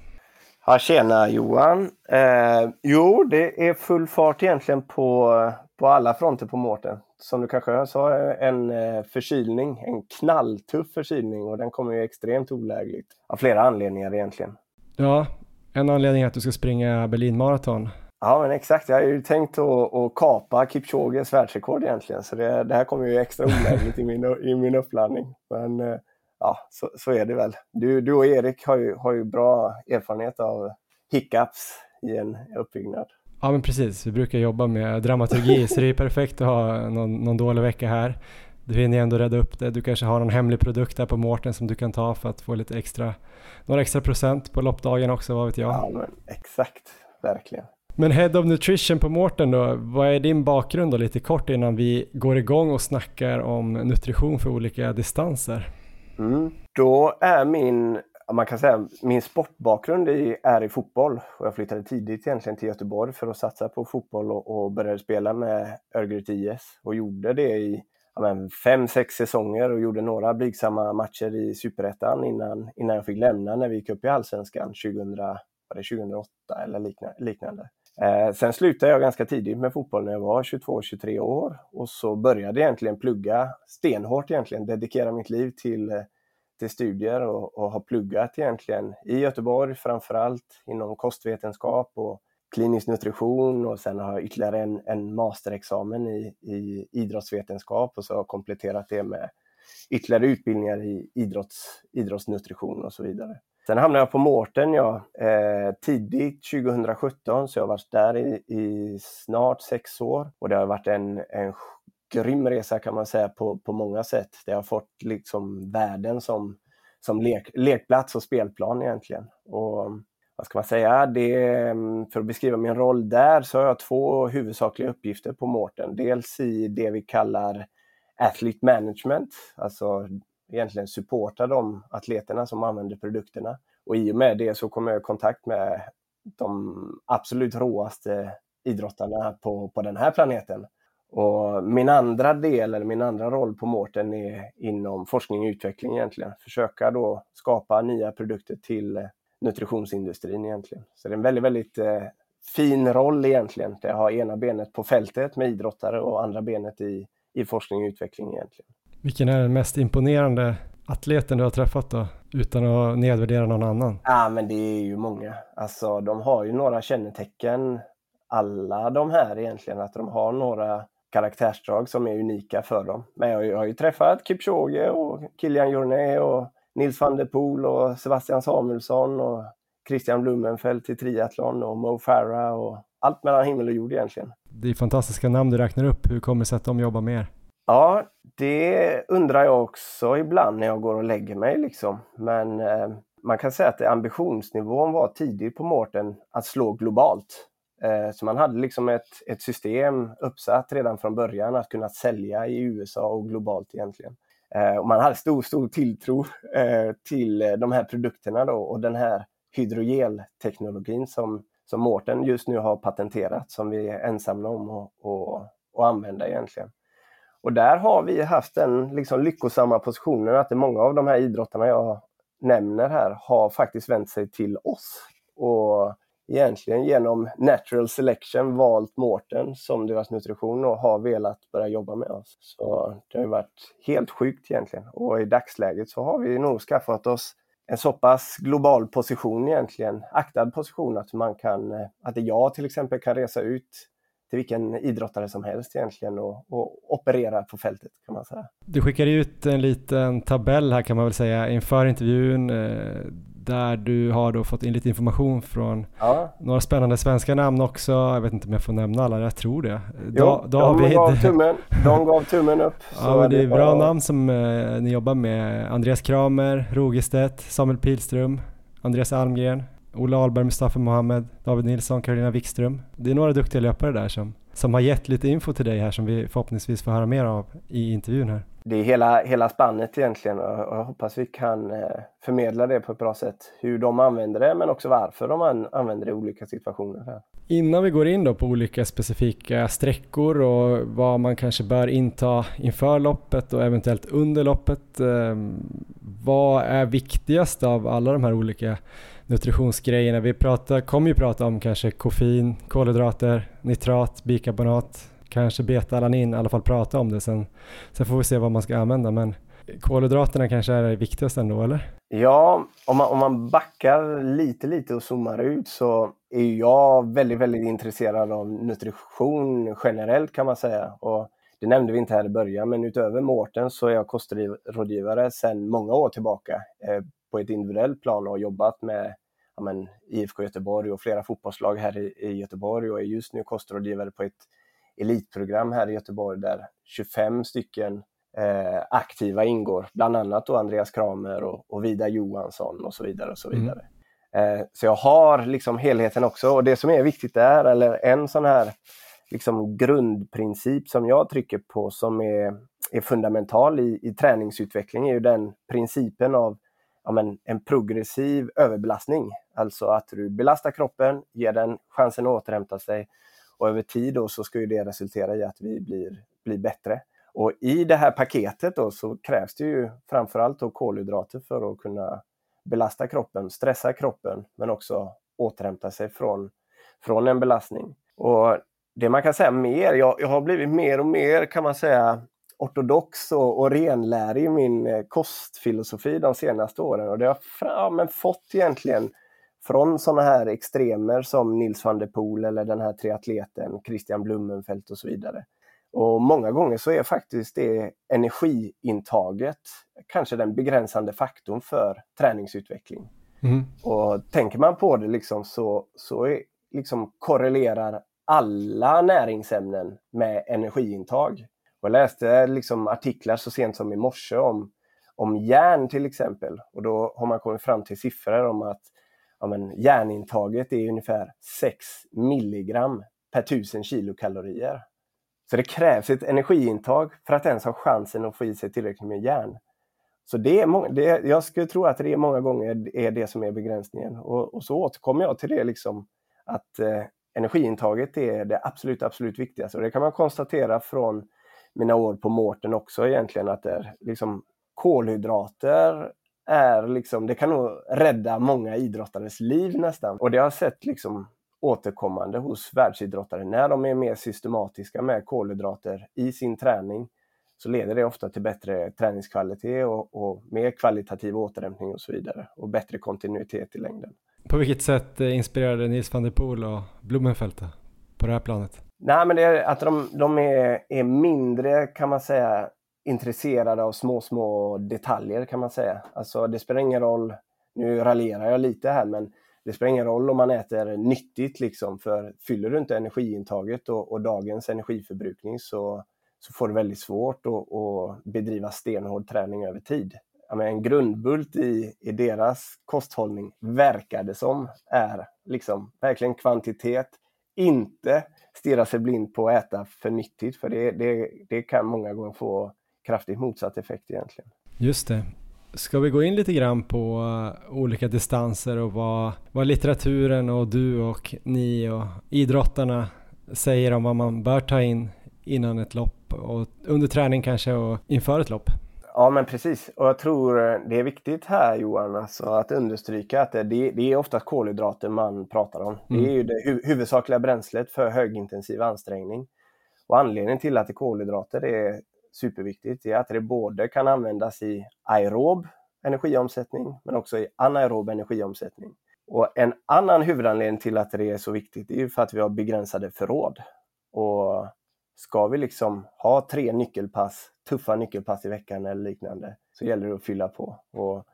Ja, tjena Johan. Eh, jo, det är full fart egentligen på, på alla fronter på Mårten. Som du kanske hör så har jag en eh, förkylning, en knalltuff förkylning och den kommer ju extremt olägligt. Av flera anledningar egentligen. Ja, en anledning är att du ska springa Berlinmaraton. Ja, men exakt. Jag har ju tänkt att, att kapa Kipchoges världsrekord egentligen, så det, det här kommer ju extra olägligt i min, i min uppladdning. Men eh, ja, så, så är det väl. Du, du och Erik har ju, har ju bra erfarenhet av hiccups i en uppbyggnad. Ja men precis, vi brukar jobba med dramaturgi så det är perfekt att ha någon, någon dålig vecka här. Du hinner ändå rädda upp det. Du kanske har någon hemlig produkt där på Mårten som du kan ta för att få lite extra, några extra procent på loppdagen också, vad vet jag. Ja, men exakt, verkligen. Men Head of Nutrition på Mårten då, vad är din bakgrund då lite kort innan vi går igång och snackar om nutrition för olika distanser? Mm. Då är min, man kan säga, min sportbakgrund i, är i fotboll. Och jag flyttade tidigt egentligen till Göteborg för att satsa på fotboll och, och började spela med Örgryte IS och gjorde det i men, fem, sex säsonger och gjorde några blygsamma matcher i Superettan innan, innan jag fick lämna när vi gick upp i Allsvenskan 2000, var det 2008 eller liknande. Eh, sen slutade jag ganska tidigt med fotboll när jag var 22-23 år. Och så började jag egentligen plugga stenhårt egentligen, dedikera mitt liv till, eh, till studier och, och har pluggat egentligen i Göteborg framförallt inom kostvetenskap och klinisk nutrition. Och sen har jag ytterligare en, en masterexamen i, i idrottsvetenskap. Och så har jag kompletterat det med ytterligare utbildningar i idrotts, idrottsnutrition och så vidare. Sen hamnade jag på Mårten ja, eh, tidigt 2017, så jag har varit där i, i, snart sex år. Och det har varit en, en grym resa kan man säga på, på många sätt. Det har fått liksom världen som, som lek, lekplats och spelplan egentligen. Och vad ska man säga, det, mm, för att beskriva min roll där så har jag två huvudsakliga uppgifter på Mårten. Dels i det vi kallar Athlete Management, alltså egentligen supporta de atleterna som använder produkterna. Och i och med det så kommer jag i kontakt med de absolut råaste idrottarna på, på den här planeten. Och min andra del, eller min andra roll på Mårten är inom forskning och utveckling egentligen. Försöka då skapa nya produkter till nutritionsindustrin egentligen. Så det är en väldigt, väldigt eh, fin roll egentligen. Jag har ena benet på fältet med idrottare och andra benet i, i forskning och utveckling egentligen. Vilken är den mest imponerande atleten du har träffat då? Utan att nedvärdera någon annan. Ja, men det är ju många. Alltså, de har ju några kännetecken, alla de här egentligen, att de har några karaktärsdrag som är unika för dem. Men jag har ju träffat Kipchoge och Kilian Jornet och Nils van der Poel och Sebastian Samuelsson och Christian Blumenfelt i triathlon och Mo Farah och allt mellan himmel och jord egentligen. Det är fantastiska namn du räknar upp. Hur kommer det sig att de jobbar med er? Ja, det undrar jag också ibland när jag går och lägger mig. Liksom. Men eh, man kan säga att ambitionsnivån var tidigt på Mårten att slå globalt. Eh, så man hade liksom ett, ett system uppsatt redan från början att kunna sälja i USA och globalt egentligen. Eh, och man hade stor, stor tilltro eh, till de här produkterna då, och den här hydrogelteknologin som, som Mårten just nu har patenterat som vi är ensamma om att, att använda egentligen. Och där har vi haft den liksom lyckosamma positionen att många av de här idrottarna jag nämner här har faktiskt vänt sig till oss och egentligen genom natural selection valt Mårten som deras nutrition och har velat börja jobba med oss. Så det har varit helt sjukt egentligen och i dagsläget så har vi nog skaffat oss en så pass global position egentligen, aktad position att man kan, eh, att jag till exempel kan resa ut till vilken idrottare som helst egentligen och, och operera på fältet kan man säga. Du skickade ut en liten tabell här kan man väl säga inför intervjun eh, där du har då fått in lite information från ja. några spännande svenska namn också. Jag vet inte om jag får nämna alla, jag tror det. Jo, då, de, vi... gav tummen, de gav tummen upp. ja, men det är bra namn som eh, ni jobbar med. Andreas Kramer, Rogestedt, Samuel Pilström, Andreas Almgren, Ola Ahlberg, Mustafa Mohamed, David Nilsson, Karolina Wikström. Det är några duktiga löpare där som, som har gett lite info till dig här som vi förhoppningsvis får höra mer av i intervjun här. Det är hela, hela spannet egentligen och jag hoppas vi kan eh, förmedla det på ett bra sätt. Hur de använder det men också varför de använder det i olika situationer. Här. Innan vi går in då på olika specifika sträckor och vad man kanske bör inta inför loppet och eventuellt under loppet. Eh, vad är viktigast av alla de här olika nutritionsgrejerna? Vi pratar, kommer ju prata om kanske koffein, kolhydrater, nitrat, bikarbonat, kanske beta-alanin, i alla fall prata om det. Sen, sen får vi se vad man ska använda. Men kolhydraterna kanske är det viktigaste ändå, eller? Ja, om man, om man backar lite, lite och zoomar ut så är jag väldigt, väldigt intresserad av nutrition generellt kan man säga. Och det nämnde vi inte här i början, men utöver Mårten så är jag kostrådgivare sedan många år tillbaka eh, på ett individuellt plan och har jobbat med ja, men, IFK Göteborg och flera fotbollslag här i, i Göteborg och är just nu kostrådgivare på ett elitprogram här i Göteborg där 25 stycken eh, aktiva ingår, bland annat då Andreas Kramer och, och Vida Johansson och så vidare. och Så mm. vidare. Mm. Eh, så jag har liksom helheten också och det som är viktigt där, eller en sån här liksom grundprincip som jag trycker på som är, är fundamental i, i träningsutveckling är ju den principen av ja, men, en progressiv överbelastning. Alltså att du belastar kroppen, ger den chansen att återhämta sig och över tid då så ska ju det resultera i att vi blir, blir bättre. Och i det här paketet då så krävs det ju framförallt då kolhydrater för att kunna belasta kroppen, stressa kroppen, men också återhämta sig från, från en belastning. Och det man kan säga mer, jag, jag har blivit mer och mer kan man säga ortodox och, och renlärig i min eh, kostfilosofi de senaste åren och det har ja, men fått egentligen från sådana här extremer som Nils van der Poel eller den här triatleten Christian Blumenfeldt och så vidare. Och många gånger så är faktiskt det energiintaget kanske den begränsande faktorn för träningsutveckling. Mm. Och tänker man på det liksom så, så är, liksom korrelerar alla näringsämnen med energiintag. Jag läste eh, liksom artiklar så sent som i morse om, om järn till exempel och då har man kommit fram till siffror om att ja, men, järnintaget är ungefär 6 milligram per 1000 kilokalorier. Så det krävs ett energiintag för att ens ha chansen att få i sig tillräckligt med järn. Så det är många, det, jag skulle tro att det många gånger är det som är begränsningen. Och, och så återkommer jag till det liksom att eh, energiintaget är det absolut, absolut viktigaste. Och det kan man konstatera från mina år på Mårten också egentligen att det är liksom kolhydrater är liksom, det kan nog rädda många idrottares liv nästan. Och det har jag sett liksom återkommande hos världsidrottare. När de är mer systematiska med kolhydrater i sin träning så leder det ofta till bättre träningskvalitet och, och mer kvalitativ återhämtning och så vidare och bättre kontinuitet i längden. På vilket sätt eh, inspirerade Nils van der Poel och Blumenfeldt på det här planet? Nej, men det är att de, de är, är mindre, kan man säga, intresserade av små, små detaljer kan man säga. Alltså det spelar ingen roll, nu raljerar jag lite här, men det spelar ingen roll om man äter nyttigt liksom, för fyller du inte energiintaget och, och dagens energiförbrukning så, så får du väldigt svårt att, att bedriva stenhård träning över tid. Ja, en grundbult i, i deras kosthållning verkar det som är liksom verkligen kvantitet, inte stirra sig blind på att äta för nyttigt, för det, det, det kan många gånger få kraftigt motsatt effekt egentligen. Just det. Ska vi gå in lite grann på eh, olika distanser och vad, vad litteraturen och du och ni och idrottarna säger om vad man bör ta in innan ett lopp och under träning kanske och inför ett lopp? Ja men precis och jag tror det är viktigt här Johan alltså, att understryka att det, det är ofta kolhydrater man pratar om. Mm. Det är ju det hu huvudsakliga bränslet för högintensiv ansträngning. Och anledningen till att det är kolhydrater är superviktigt är att det både kan användas i aerob energiomsättning men också i anaerob energiomsättning. Och en annan huvudanledning till att det är så viktigt är ju för att vi har begränsade förråd. Och ska vi liksom ha tre nyckelpass, tuffa nyckelpass i veckan eller liknande, så gäller det att fylla på. Och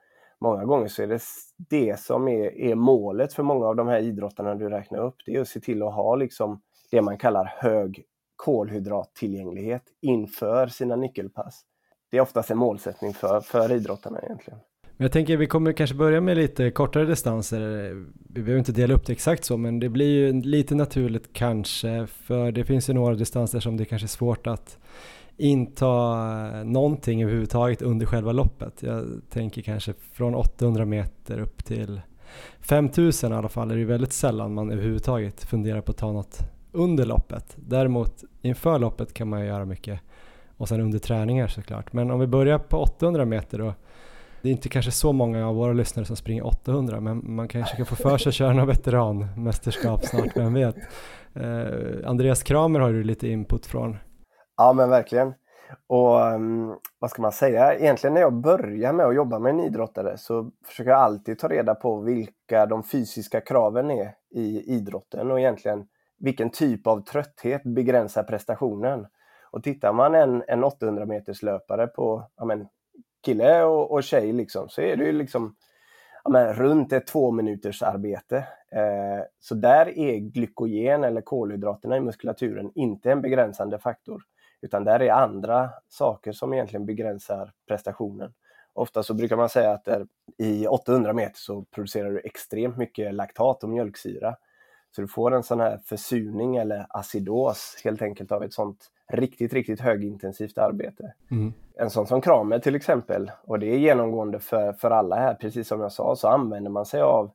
många gånger så är det det som är, är målet för många av de här idrottarna du räknar upp. Det är att se till att ha liksom det man kallar hög kolhydrattillgänglighet inför sina nyckelpass. Det är oftast en målsättning för, för idrottarna egentligen. Jag tänker vi kommer kanske börja med lite kortare distanser. Vi behöver inte dela upp det exakt så, men det blir ju lite naturligt kanske, för det finns ju några distanser som det kanske är svårt att inta någonting överhuvudtaget under själva loppet. Jag tänker kanske från 800 meter upp till 5000 i alla fall är det väldigt sällan man överhuvudtaget funderar på att ta något under loppet. Däremot inför loppet kan man ju göra mycket och sen under träningar såklart. Men om vi börjar på 800 meter då. Det är inte kanske så många av våra lyssnare som springer 800 men man kanske kan få för sig att köra något veteranmästerskap snart, vem vet. Eh, Andreas Kramer har du lite input från. Ja men verkligen. Och ehm, vad ska man säga, egentligen när jag börjar med att jobba med en idrottare så försöker jag alltid ta reda på vilka de fysiska kraven är i idrotten och egentligen vilken typ av trötthet begränsar prestationen. Och tittar man en, en 800 meters löpare på ja, men, kille och, och tjej liksom, så är det ju liksom ja, men, runt ett två minuters arbete. Eh, så där är glykogen eller kolhydraterna i muskulaturen inte en begränsande faktor. Utan där är andra saker som egentligen begränsar prestationen. Ofta så brukar man säga att där, i 800 meter så producerar du extremt mycket laktat och mjölksyra. Så du får en sån här försurning eller acidos helt enkelt av ett sånt riktigt, riktigt högintensivt arbete. Mm. En sån som Kramer till exempel, och det är genomgående för, för alla här, precis som jag sa, så använder man sig av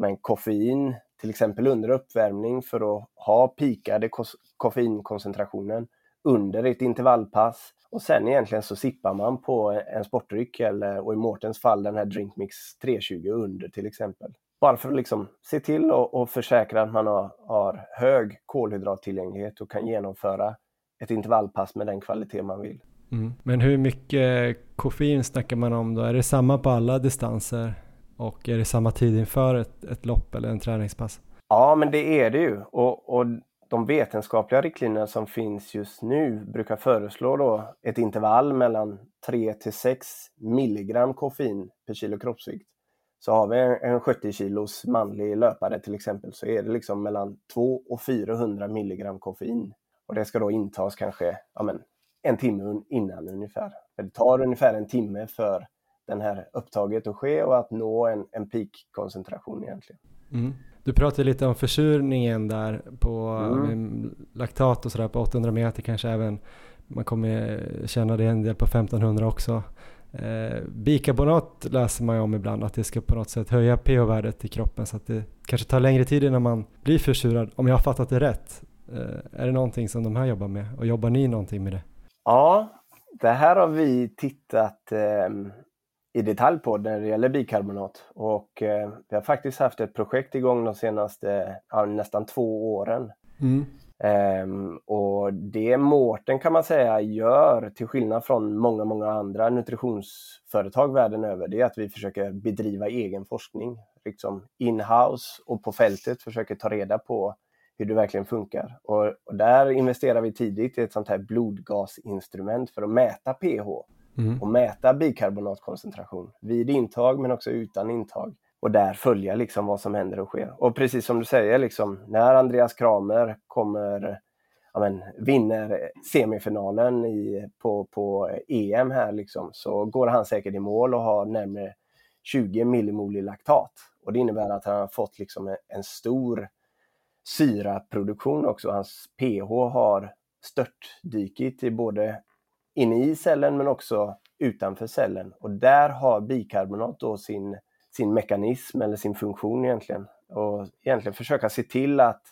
men, koffein, till exempel under uppvärmning för att ha pikade koffeinkoncentrationen under ett intervallpass och sen egentligen så sippar man på en sportdryck eller och i Mårtens fall den här Drinkmix 320 under till exempel. Bara för att liksom se till och, och försäkra att man har, har hög kolhydrattillgänglighet och kan genomföra ett intervallpass med den kvalitet man vill. Mm. Men hur mycket koffein snackar man om då? Är det samma på alla distanser? Och är det samma tid inför ett, ett lopp eller en träningspass? Ja, men det är det ju. Och, och de vetenskapliga riktlinjerna som finns just nu brukar föreslå då ett intervall mellan 3 till 6 milligram koffein per kilo kroppsvikt. Så har vi en 70 kilos manlig löpare till exempel så är det liksom mellan 2 och 400 milligram koffein. Och det ska då intas kanske ja men, en timme innan ungefär. För det tar ungefär en timme för den här upptaget att ske och att nå en, en peakkoncentration egentligen. Mm. Du pratade lite om försurningen där på mm. laktat och sådär på 800 meter kanske även man kommer känna det en del på 1500 också. Eh, bikarbonat läser man ju om ibland att det ska på något sätt höja pH-värdet i kroppen så att det kanske tar längre tid innan man blir försurad om jag har fattat det rätt. Eh, är det någonting som de här jobbar med och jobbar ni någonting med det? Ja, det här har vi tittat eh, i detalj på när det gäller bikarbonat. Och eh, vi har faktiskt haft ett projekt igång de senaste ja, nästan två åren. Mm. Um, och det Mårten kan man säga gör, till skillnad från många, många andra nutritionsföretag världen över, det är att vi försöker bedriva egen forskning. Liksom in-house och på fältet försöker ta reda på hur det verkligen funkar. Och, och där investerar vi tidigt i ett sånt här blodgasinstrument för att mäta pH mm. och mäta bikarbonatkoncentration vid intag men också utan intag. Och där följa liksom vad som händer och sker. Och precis som du säger, liksom, när Andreas Kramer kommer ja, men, vinner semifinalen i, på, på EM här liksom, så går han säkert i mål och har närmare 20 millimol i laktat. Och det innebär att han har fått liksom en, stor syraproduktion också. Hans pH har störtdykit i både inne i cellen men också utanför cellen. Och där har bikarbonat då sin, sin mekanism eller sin funktion egentligen. Och egentligen försöka se till att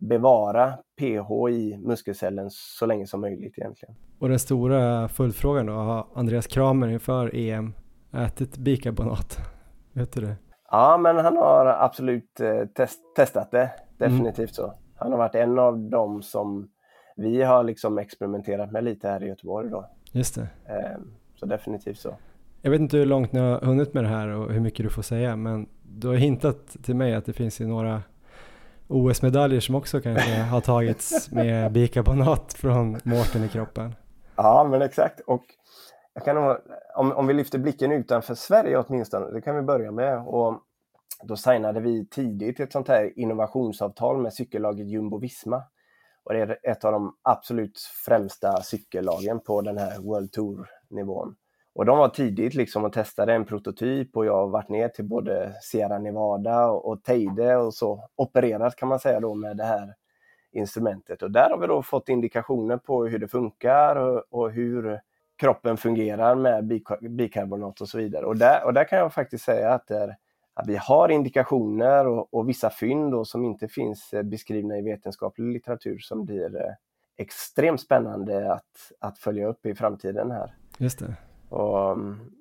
bevara pH i muskelcellen så länge som möjligt egentligen. Och den stora följdfrågan då, har Andreas Kramer inför EM ätit bikarbonat? Vet du det? Ja, men han har absolut eh, test, testat det. Definitivt mm. så. Han har varit en av dem som vi har liksom experimenterat med lite här i Göteborg då. Just det. Ehm, så definitivt så. Jag vet inte hur långt ni har hunnit med det här och hur mycket du får säga, men du har hintat till mig att det finns ju några OS-medaljer som också kanske har tagits med bikarbonat från Mårten i kroppen. Ja, men exakt. Och jag kan nog, om, om vi lyfter blicken utanför Sverige åtminstone, det kan vi börja med. Och då signade vi tidigt ett sånt här innovationsavtal med cykellaget Jumbo Visma. Och det är ett av de absolut främsta cykellagen på den här World Tour-nivån. Och de var tidigt liksom och testade en prototyp och jag har varit ner till både Sierra Nevada och, och Teide och så opererat kan man säga då med det här instrumentet. Och där har vi då fått indikationer på hur det funkar och, och hur kroppen fungerar med bikarbonat och så vidare. Och där, och där kan jag faktiskt säga att, är, att vi har indikationer och, och vissa fynd då, som inte finns eh, beskrivna i vetenskaplig litteratur som blir eh, extremt spännande att, att följa upp i framtiden här. Just det. Och,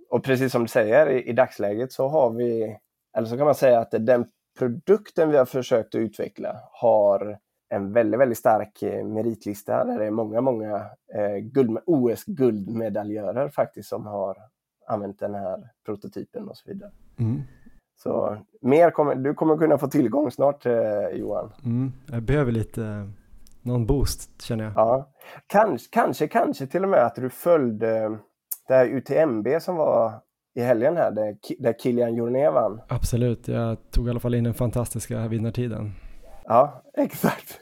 och precis som du säger, i, i dagsläget så har vi, eller så kan man säga att den produkten vi har försökt att utveckla har en väldigt, väldigt stark eh, meritlista där det är många, många eh, OS-guldmedaljörer faktiskt som har använt den här prototypen och så vidare. Mm. Så mer kommer, du kommer kunna få tillgång snart eh, Johan. Mm, jag behöver lite, någon boost känner jag. Ja, kanske, kanske, kanske till och med att du följde det här UTMB som var i helgen här, där, där Kilian Jorné vann. Absolut, jag tog i alla fall in den fantastiska vinnartiden. Ja, exakt.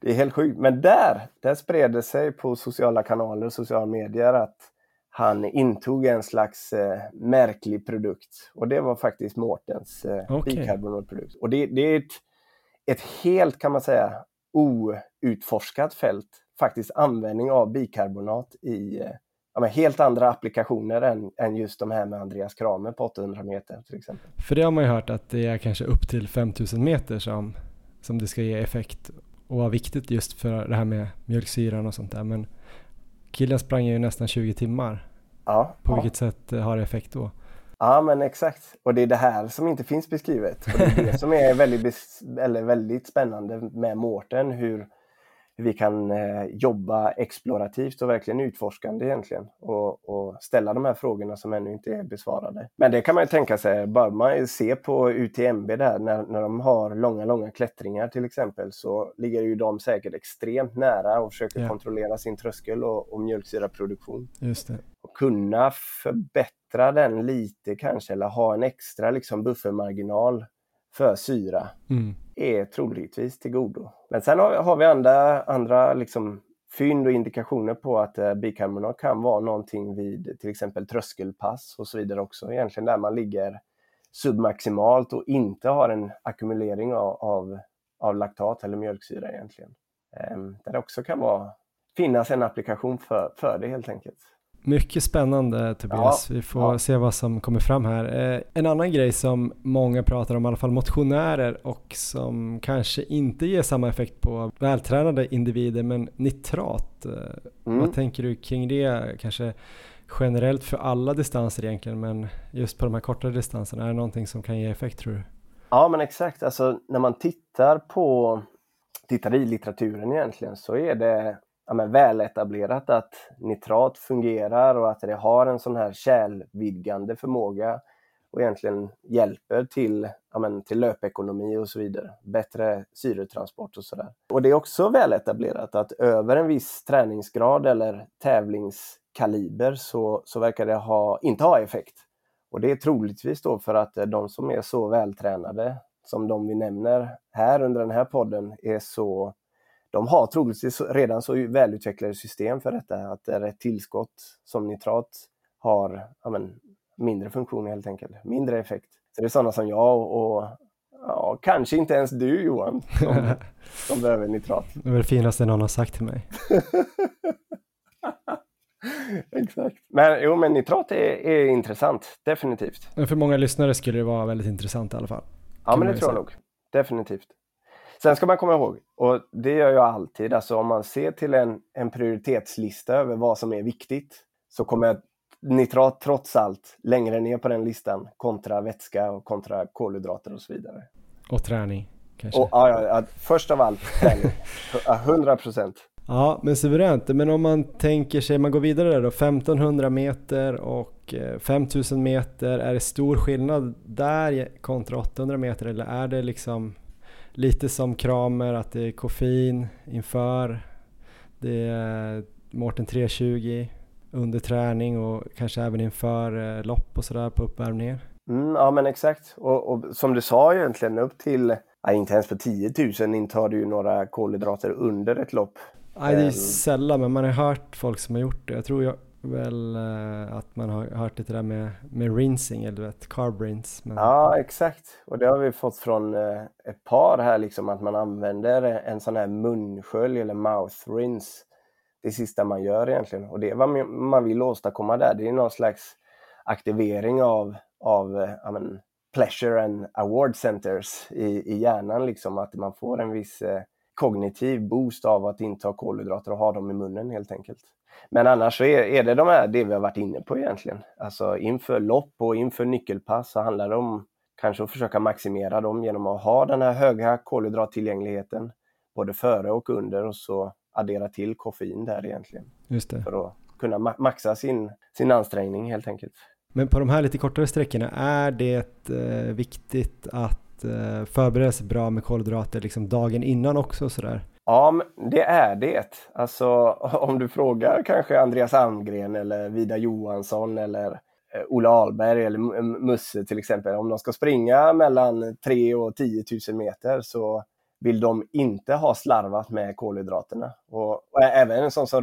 Det är helt sjukt. Men där, där spred det sig på sociala kanaler och sociala medier att han intog en slags eh, märklig produkt. Och det var faktiskt Mårtens eh, okay. bikarbonatprodukt. Och det, det är ett, ett helt, kan man säga, outforskat fält. Faktiskt användning av bikarbonat i eh, ja, helt andra applikationer än, än just de här med Andreas Kramer på 800 meter till exempel. För det har man ju hört att det är kanske upp till 5000 meter som som det ska ge effekt och vara viktigt just för det här med mjölksyran och sånt där. Men killen sprang ju nästan 20 timmar. Ja, På ja. vilket sätt har det effekt då? Ja men exakt. Och det är det här som inte finns beskrivet. Och det är det som är väldigt, eller väldigt spännande med Mårten. Hur, vi kan eh, jobba explorativt och verkligen utforskande egentligen och, och, ställa de här frågorna som ännu inte är besvarade. Men det kan man ju tänka sig, bara man ser på UTMB där när, när de har långa, långa klättringar till exempel så ligger ju de säkert extremt nära och försöker ja. kontrollera sin tröskel och, och mjölksyraproduktion. Just det. Och kunna förbättra den lite kanske eller ha en extra liksom buffermarginal för syra. Mm är troligtvis till godo. Men sen har, vi andra, andra liksom fynd och indikationer på att eh, bikarbonat kan vara någonting vid till exempel tröskelpass och så vidare också. Egentligen där man ligger submaximalt och inte har en ackumulering av, av, av laktat eller mjölksyra egentligen. Eh, där det också kan vara, finnas en applikation för, för det helt enkelt. Mycket spännande Tobias, ja, vi får ja. se vad som kommer fram här. Eh, en annan grej som många pratar om, i alla fall motionärer och som kanske inte ger samma effekt på vältränade individer, men nitrat. Eh, mm. Vad tänker du kring det? Kanske generellt för alla distanser egentligen, men just på de här kortare distanserna, är det någonting som kan ge effekt tror du? Ja men exakt, alltså när man tittar på tittar i litteraturen egentligen så är det ja, men väletablerat att nitrat fungerar och att det har en sån här kärlvidgande förmåga och egentligen hjälper till, ja, men, till löpekonomi och så vidare. Bättre syretransport och sådär. Och det är också väletablerat att över en viss träningsgrad eller tävlingskaliber så, så verkar det ha, inte ha effekt. Och det är troligtvis då för att de som är så vältränade som de vi nämner här under den här podden är så de har troligtvis redan så välutvecklade system för detta, att det är ett tillskott som nitrat har ja, men, mindre funktion helt enkelt, mindre effekt. Så det är sådana som jag och, och ja, kanske inte ens du Johan, som, som behöver nitrat. Det är det finaste någon har sagt till mig. Exakt. Men jo, men nitrat är, är intressant, definitivt. Men för många lyssnare skulle det vara väldigt intressant i alla fall. Ja, men det tror jag nog. Definitivt. Sen ska man komma ihåg, och det gör jag alltid, alltså om man ser till en, en prioritetslista över vad som är viktigt så kommer nitrat trots allt längre ner på den listan kontra vätska och kontra kolhydrater och så vidare. Och träning kanske? Och, ja, ja, först av allt träning. 100 procent. Ja, men suveränt. Men om man tänker sig, man går vidare där då, 1500 meter och 5000 eh, meter, är det stor skillnad där kontra 800 meter eller är det liksom lite som Kramer, att det är koffein inför. Det är Mårten 320 under träning och kanske även inför eh, lopp och sådär på uppvärmningen. Mm, ja men exakt. Och, och, som du sa egentligen upp till, ja, inte ens för 10 000 intar du ju några kolhydrater under ett lopp. Nej det är ehm. sällan men man har hört folk som har gjort det. Jag tror jag, väl uh, att man har hört det där med, med rinsing, eller vet, carb rinse. Men... Ja, exakt. Och det har vi fått från uh, ett par här, liksom att man använder en sån här munskölj eller mouth rinse. Det sista man gör egentligen. Och det är vad man vill åstadkomma där. Det är någon slags aktivering av, av uh, men, pleasure and award centers i, i hjärnan, liksom att man får en viss kognitiv boost av att inta kolhydrater och ha dem i munnen helt enkelt. Men annars så är, är det de här, det vi har varit inne på egentligen. Alltså inför lopp och inför nyckelpass så handlar det om kanske att försöka maximera dem genom att ha den här höga kolhydrattillgängligheten både före och under och så addera till koffein där egentligen. Just det. För att kunna maxa sin, sin ansträngning helt enkelt. Men på de här lite kortare sträckorna, är det eh, viktigt att eh, förbereda sig bra med kolhydrater liksom dagen innan också sådär? Ja, det är det. Alltså om du frågar kanske Andreas Almgren eller Vida Johansson eller Ola Olle Ahlberg eller Musse till exempel. Om de ska springa mellan 3 och 10 000 meter så vill de inte ha slarvat med kolhydraterna. Och, och även en sån som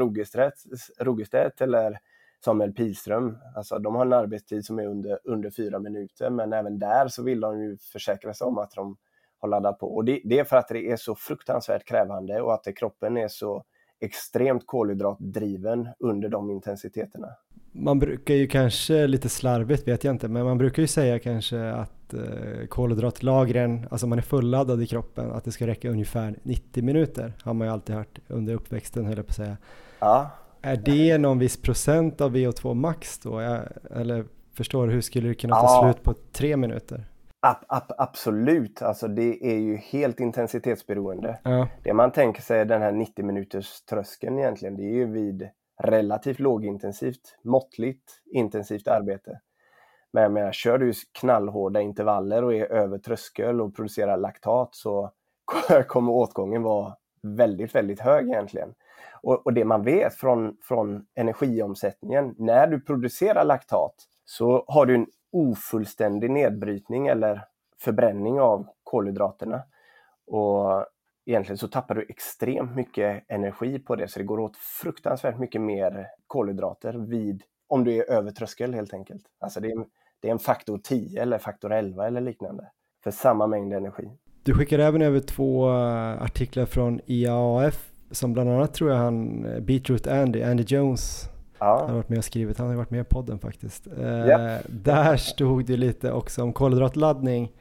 Rogerstedt eller Samuel Pilström, alltså de har en arbetstid som är under, under fyra minuter men även där så vill de ju försäkra sig om att de har laddat på. Och det, det, är för att det är så fruktansvärt krävande och att kroppen är så extremt kolhydratdriven under de intensiteterna. Man brukar ju kanske, lite slarvigt vet jag inte, men man brukar ju säga kanske att eh, kolhydratlagren, alltså man är fulladdad i kroppen, att det ska räcka ungefär 90 minuter, har man ju alltid hört under uppväxten höll jag på att säga. Ja. Är det någon viss procent av VO2 max då? Eller förstår du, hur skulle det kunna ta ja. slut på tre minuter? Ab, ab, absolut, alltså det är ju helt intensitetsberoende. Ja. Det man tänker sig den här 90 minuters tröskeln egentligen, det är ju vid relativt lågintensivt, måttligt intensivt arbete. Men jag menar, kör du knallhårda intervaller och är över tröskel och producerar laktat så kommer åtgången vara väldigt, väldigt hög egentligen. Och, och det man vet från, från energiomsättningen, när du producerar laktat så har du en ofullständig nedbrytning eller förbränning av kolhydraterna. Och egentligen så tappar du extremt mycket energi på det, så det går åt fruktansvärt mycket mer kolhydrater vid, om du är över tröskel helt enkelt. Alltså det är, det är en faktor 10 eller faktor 11 eller liknande för samma mängd energi. Du skickar även över två eh, artiklar från IAAF som bland annat tror jag han, eh, Beatroot Andy, Andy Jones Ja. Han har varit med och skrivit, han har varit med i podden faktiskt. Eh, Där stod det lite också om kolhydratladdning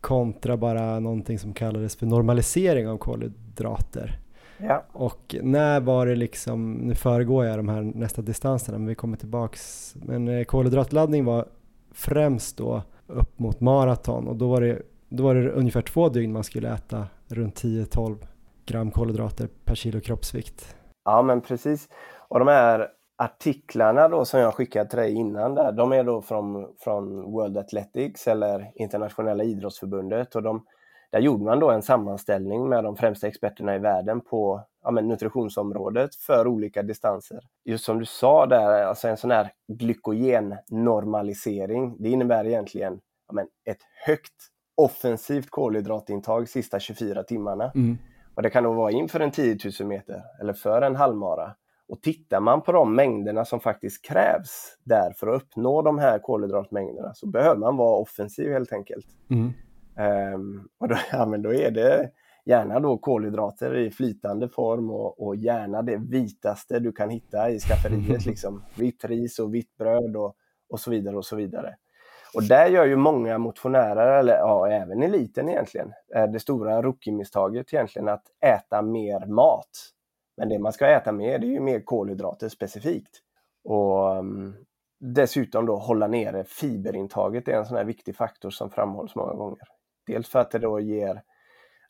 kontra bara någonting som kallades för normalisering av kolhydrater. Ja. Och när var det liksom, nu föregår jag de här nästa distanserna men vi kommer tillbaks, men eh, kolhydratladdning var främst då upp mot maraton och då var det, då var det ungefär två dygn man skulle äta runt 10-12 gram kolhydrater per kilo kroppsvikt. Ja men precis. Och de här artiklarna då som jag skickade till dig innan där, de är då från, från World Athletics eller Internationella idrottsförbundet och de, där gjorde man då en sammanställning med de främsta experterna i världen på ja, nutritionsområdet för olika distanser. Just som du sa där, alltså en sån här glykogennormalisering, det innebär egentligen ja, ett högt offensivt kolhydratintag sista 24 timmarna. Mm. Och det kan då vara inför en 10 000 meter eller för en halvmara. Och tittar man på de mängderna som faktiskt krävs där för att uppnå de här kolhydratmängderna så behöver man vara offensiv helt enkelt. Mm. Um, och då, ja, men då är det gärna då kolhydrater i flytande form och, och gärna det vitaste du kan hitta i skafferiet. liksom. Vitt ris och vitt bröd och, och så vidare och så vidare. Och där gör ju många motionärer, eller ja, även eliten egentligen, det stora rookie-misstaget egentligen att äta mer mat. Men det man ska äta mer det är ju mer kolhydrater specifikt. Och um, dessutom då hålla nere fiberintaget är en sån här viktig faktor som framhålls många gånger. Dels för att det då ger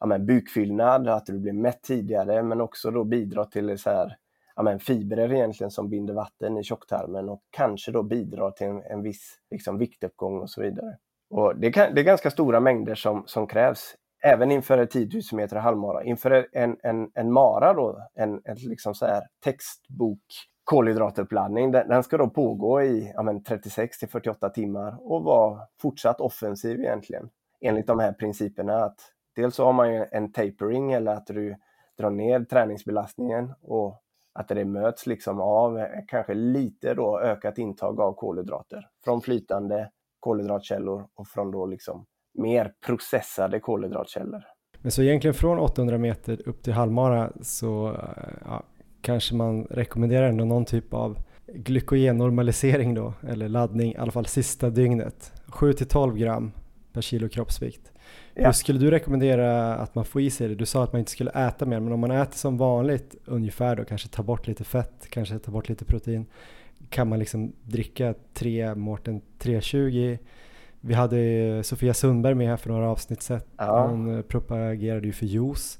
ja, men, bukfyllnad, att du blir mätt tidigare, men också då bidrar till så här, ja, men, fibrer egentligen som binder vatten i tjocktarmen och kanske då bidrar till en, en viss liksom, viktuppgång och så vidare. Och det, kan, det är ganska stora mängder som, som krävs även inför 10 000 meter halvmara. Inför en, en, en mara då, en, en liksom så här textbok kolhydratuppladdning, den, den ska då pågå i ja, 36 till 48 timmar och vara fortsatt offensiv egentligen. Enligt de här principerna att dels så har man ju en tapering eller att du drar ner träningsbelastningen och att det möts liksom av kanske lite då ökat intag av kolhydrater från flytande kolhydratkällor och från då liksom mer processade kolhydratkällor. Men så egentligen från 800 meter upp till halvmara så eh, ja, kanske man rekommenderar ändå någon typ av glykogennormalisering då, eller laddning, i alla fall sista dygnet. 7 till 12 gram per kilo kroppsvikt. Ja. Hur skulle du rekommendera att man får i sig det? Du sa att man inte skulle äta mer, men om man äter som vanligt ungefär då, kanske ta bort lite fett, kanske ta bort lite protein, kan man liksom dricka 3 Mårten 320 vi hade Sofia Sundberg med här för några avsnitt sedan. Ja. Hon propagerade ju för juice.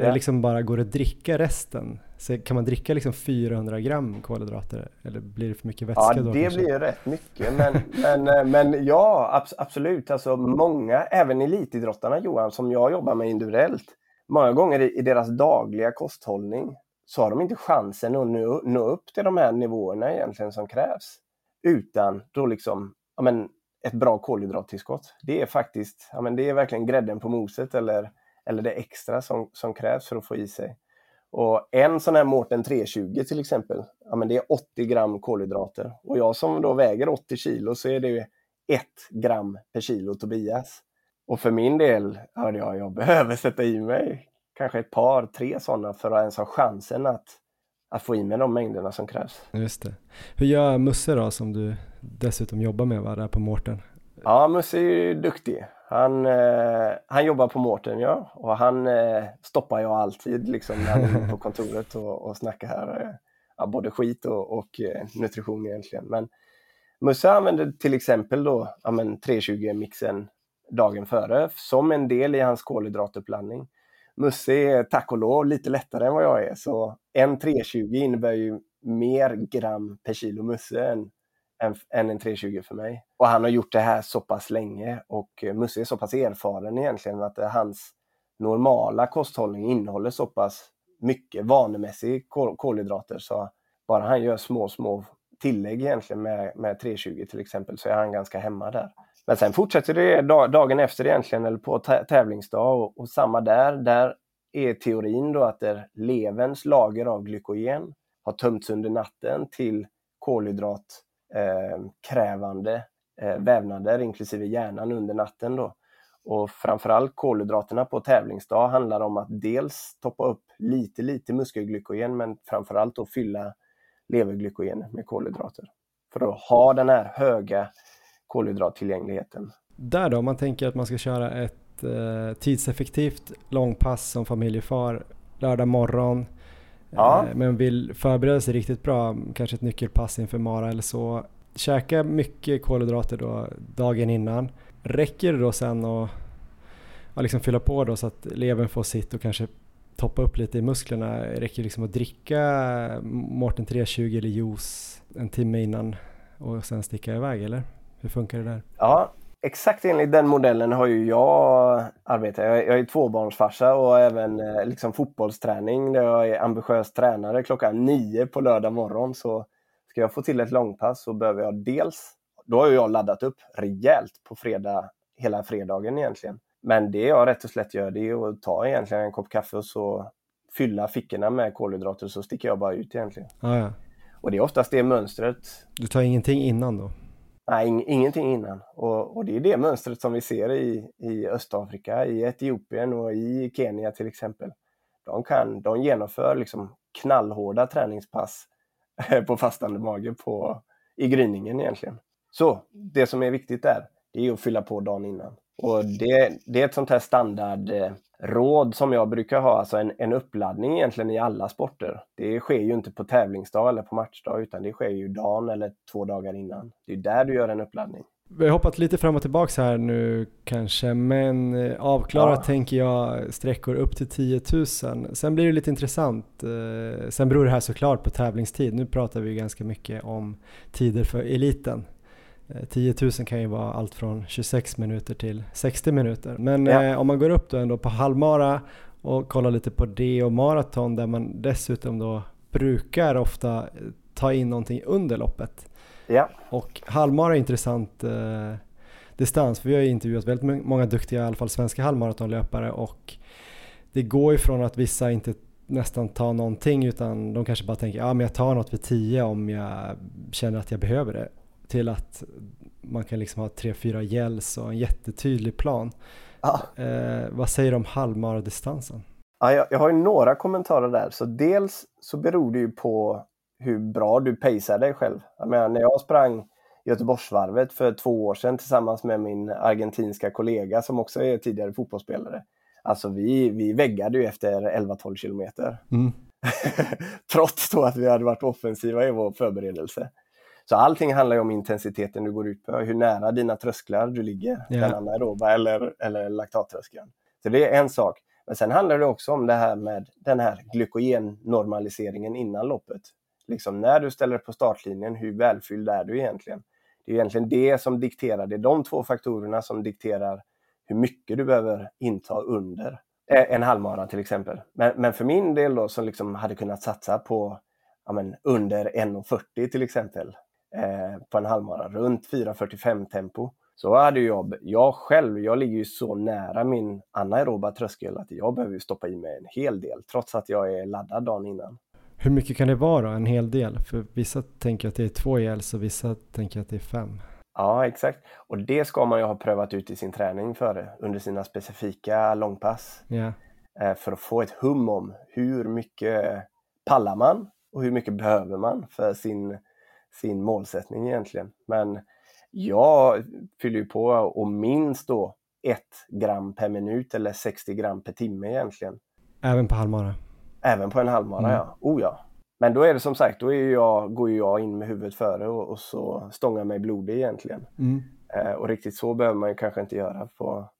Ja. liksom bara går att dricka resten? Så kan man dricka liksom 400 gram kolhydrater eller blir det för mycket vätska ja, då? det kanske? blir rätt mycket. Men, men, eh, men ja, absolut. Alltså många, även elitidrottarna Johan, som jag jobbar med individuellt, många gånger i, i deras dagliga kosthållning så har de inte chansen att nå, nå upp till de här nivåerna egentligen som krävs. Utan då liksom, ja men ett bra kolhydrattillskott. Det är faktiskt, ja men det är verkligen grädden på moset eller, eller det extra som, som krävs för att få i sig. Och en sån här Mårten 320 till exempel, ja men det är 80 gram kolhydrater. Och jag som då väger 80 kilo så är det 1 gram per kilo Tobias. Och för min del, ja, jag behöver sätta i mig kanske ett par, tre sådana för att ens ha chansen att, att få i mig de mängderna som krävs. Just det. Hur gör Musse då som du dessutom jobbar med va, där på Mårten? Ja, Musse är ju duktig. Han, eh, han jobbar på Mårten ja, och han eh, stoppar jag alltid liksom när han är på kontoret och, och snackar här. Eh, ja, både skit och, och eh, nutrition egentligen. Men Musse använder till exempel då ja, 320-mixen dagen före som en del i hans kolhydratuppladdning. Musse är tack och lov lite lättare än vad jag är så en 320 innebär ju mer gram per kilo Musse än än, än en 320 för mig. Och han har gjort det här så pass länge och eh, Musse är så pass erfaren egentligen att eh, hans normala kosthållning innehåller så pass mycket vanemässig kol kolhydrater så bara han gör små, små tillägg egentligen med, med 320 till exempel så är han ganska hemma där. Men sen fortsätter det dagen efter egentligen eller på tävlingsdag och, och, samma där. Där är teorin då att det leverns lager av glykogen har tömts under natten till kolhydrat eh, eh, vävnader, inklusive hjärnan under natten. Då. Och framförallt kolhydraterna på tävlingsdag handlar om att dels toppa upp lite, lite muskelglykogen men framförallt då fylla leverglykogen med kolhydrater. För att ha den här höga kolhydrattillgängligheten. Där då, om man tänker att man ska köra ett eh, tidseffektivt långpass som familjefar lördag morgon Ja. Eh, men vill förbereda sig riktigt bra, kanske ett nyckelpass inför Mara eller så. Käka mycket kolhydrater då dagen innan. Räcker det då sen att ja, liksom fylla på då så att levern får sitt och kanske toppa upp lite i musklerna? Räcker det liksom att dricka Mårten 320 eller juice en timme innan och sen sticka iväg eller? Hur funkar det där? Ja, exakt enligt den modellen har ju jag arbetat. Jag är tvåbarnsfarsa och även eh, liksom fotbollsträning där jag är ambitiös tränare. Klockan nio på lördag morgon så ska jag få till ett långpass så behöver jag dels, då har jag laddat upp rejält på fredag, hela fredagen egentligen. Men det jag rätt och slätt gör det är att ta egentligen en kopp kaffe och så fylla fickorna med kolhydrater så sticker jag bara ut egentligen. Ah, ja. Och det är oftast det mönstret. Du tar ingenting innan då? Nej, ingenting innan. Och, och, det är det mönstret som vi ser i, i Östafrika, i Etiopien och i Kenya till exempel. De, kan, de genomför liksom knallhårda träningspass eh, på fastande mage på, i gryningen egentligen. Så det som är viktigt där, det är att fylla på dagen innan. Och det, det är ett sånt här standard... Eh, standardråd som jag brukar ha, alltså en, en uppladdning egentligen i alla sporter. Det sker ju inte på tävlingsdag eller på matchdag utan det sker ju dagen eller två dagar innan. Det är där du gör en uppladdning. Vi har hoppat lite fram och tillbaks här nu kanske, men eh, avklarat ja. tänker jag sträckor upp till 10 000. Sen blir det lite intressant. Eh, sen beror det här såklart på tävlingstid. Nu pratar vi ganska mycket om tider för eliten. 10 eh, 000 kan ju vara allt från 26 minuter till 60 minuter. Men ja. eh, om man går upp då ändå på halvmara och kollar lite på det och maraton där man dessutom då brukar ofta ta in någonting under loppet. Ja. Och halvmara är intressant eh, distans för vi har intervjuat väldigt många duktiga, i alla fall svenska halvmaratonlöpare och det går ju från att vissa inte nästan ta någonting utan de kanske bara tänker ja men jag tar något vid 10 om jag känner att jag behöver det. Till att man kan liksom ha tre, fyra gälls och en jättetydlig plan. Ja. Eh, vad säger du om halvmaradistansen? Ja, jag, jag har ju några kommentarer där. Så dels så beror det ju på hur bra du pacear dig själv. Jag menar, när jag sprang Göteborgsvarvet för två år sedan tillsammans med min argentinska kollega som också är tidigare fotbollsspelare. Alltså vi, vi väggade ju efter 11-12 kilometer. Mm. Trots då att vi hade varit offensiva i vår förberedelse. Så allting handlar ju om intensiteten du går ut på, hur nära dina trösklar du ligger, Ja. den anaeroba eller, eller laktattröskeln. Så det är en sak. Men sen handlar det också om det här med den här glykogennormaliseringen innan loppet. Liksom när du ställer på startlinjen, hur välfylld är du egentligen? Det är egentligen det som dikterar, det är de två faktorerna som dikterar hur mycket du behöver inta under eh, en halvmara till exempel. Men, men för min del då som liksom hade kunnat satsa på ja, men, under 1,40 till exempel eh, på en halvmara, runt 4.45 tempo. Så hade jag, jag själv, jag ligger ju så nära min anaeroba tröskel att jag behöver ju stoppa i mig en hel del trots att jag är laddad dagen innan. Hur mycket kan det vara? En hel del? För vissa tänker att det är två gälls och vissa tänker att det är fem. Ja, exakt. Och det ska man ju ha prövat ut i sin träning före, under sina specifika långpass. Eh, för att få ett hum om hur mycket pallar man och hur mycket behöver man för sin, sin målsättning egentligen. Men jag fyller ju på och minst då ett gram per minut eller 60 gram per timme egentligen. Även på halvmara? Även på en halvmara, Mm. ja. Oh ja. Men då är det som sagt, då är jag, går ju jag in med huvudet före och, och så stångar mig blodig egentligen. Mm. Eh, och riktigt så behöver man ju kanske inte göra på,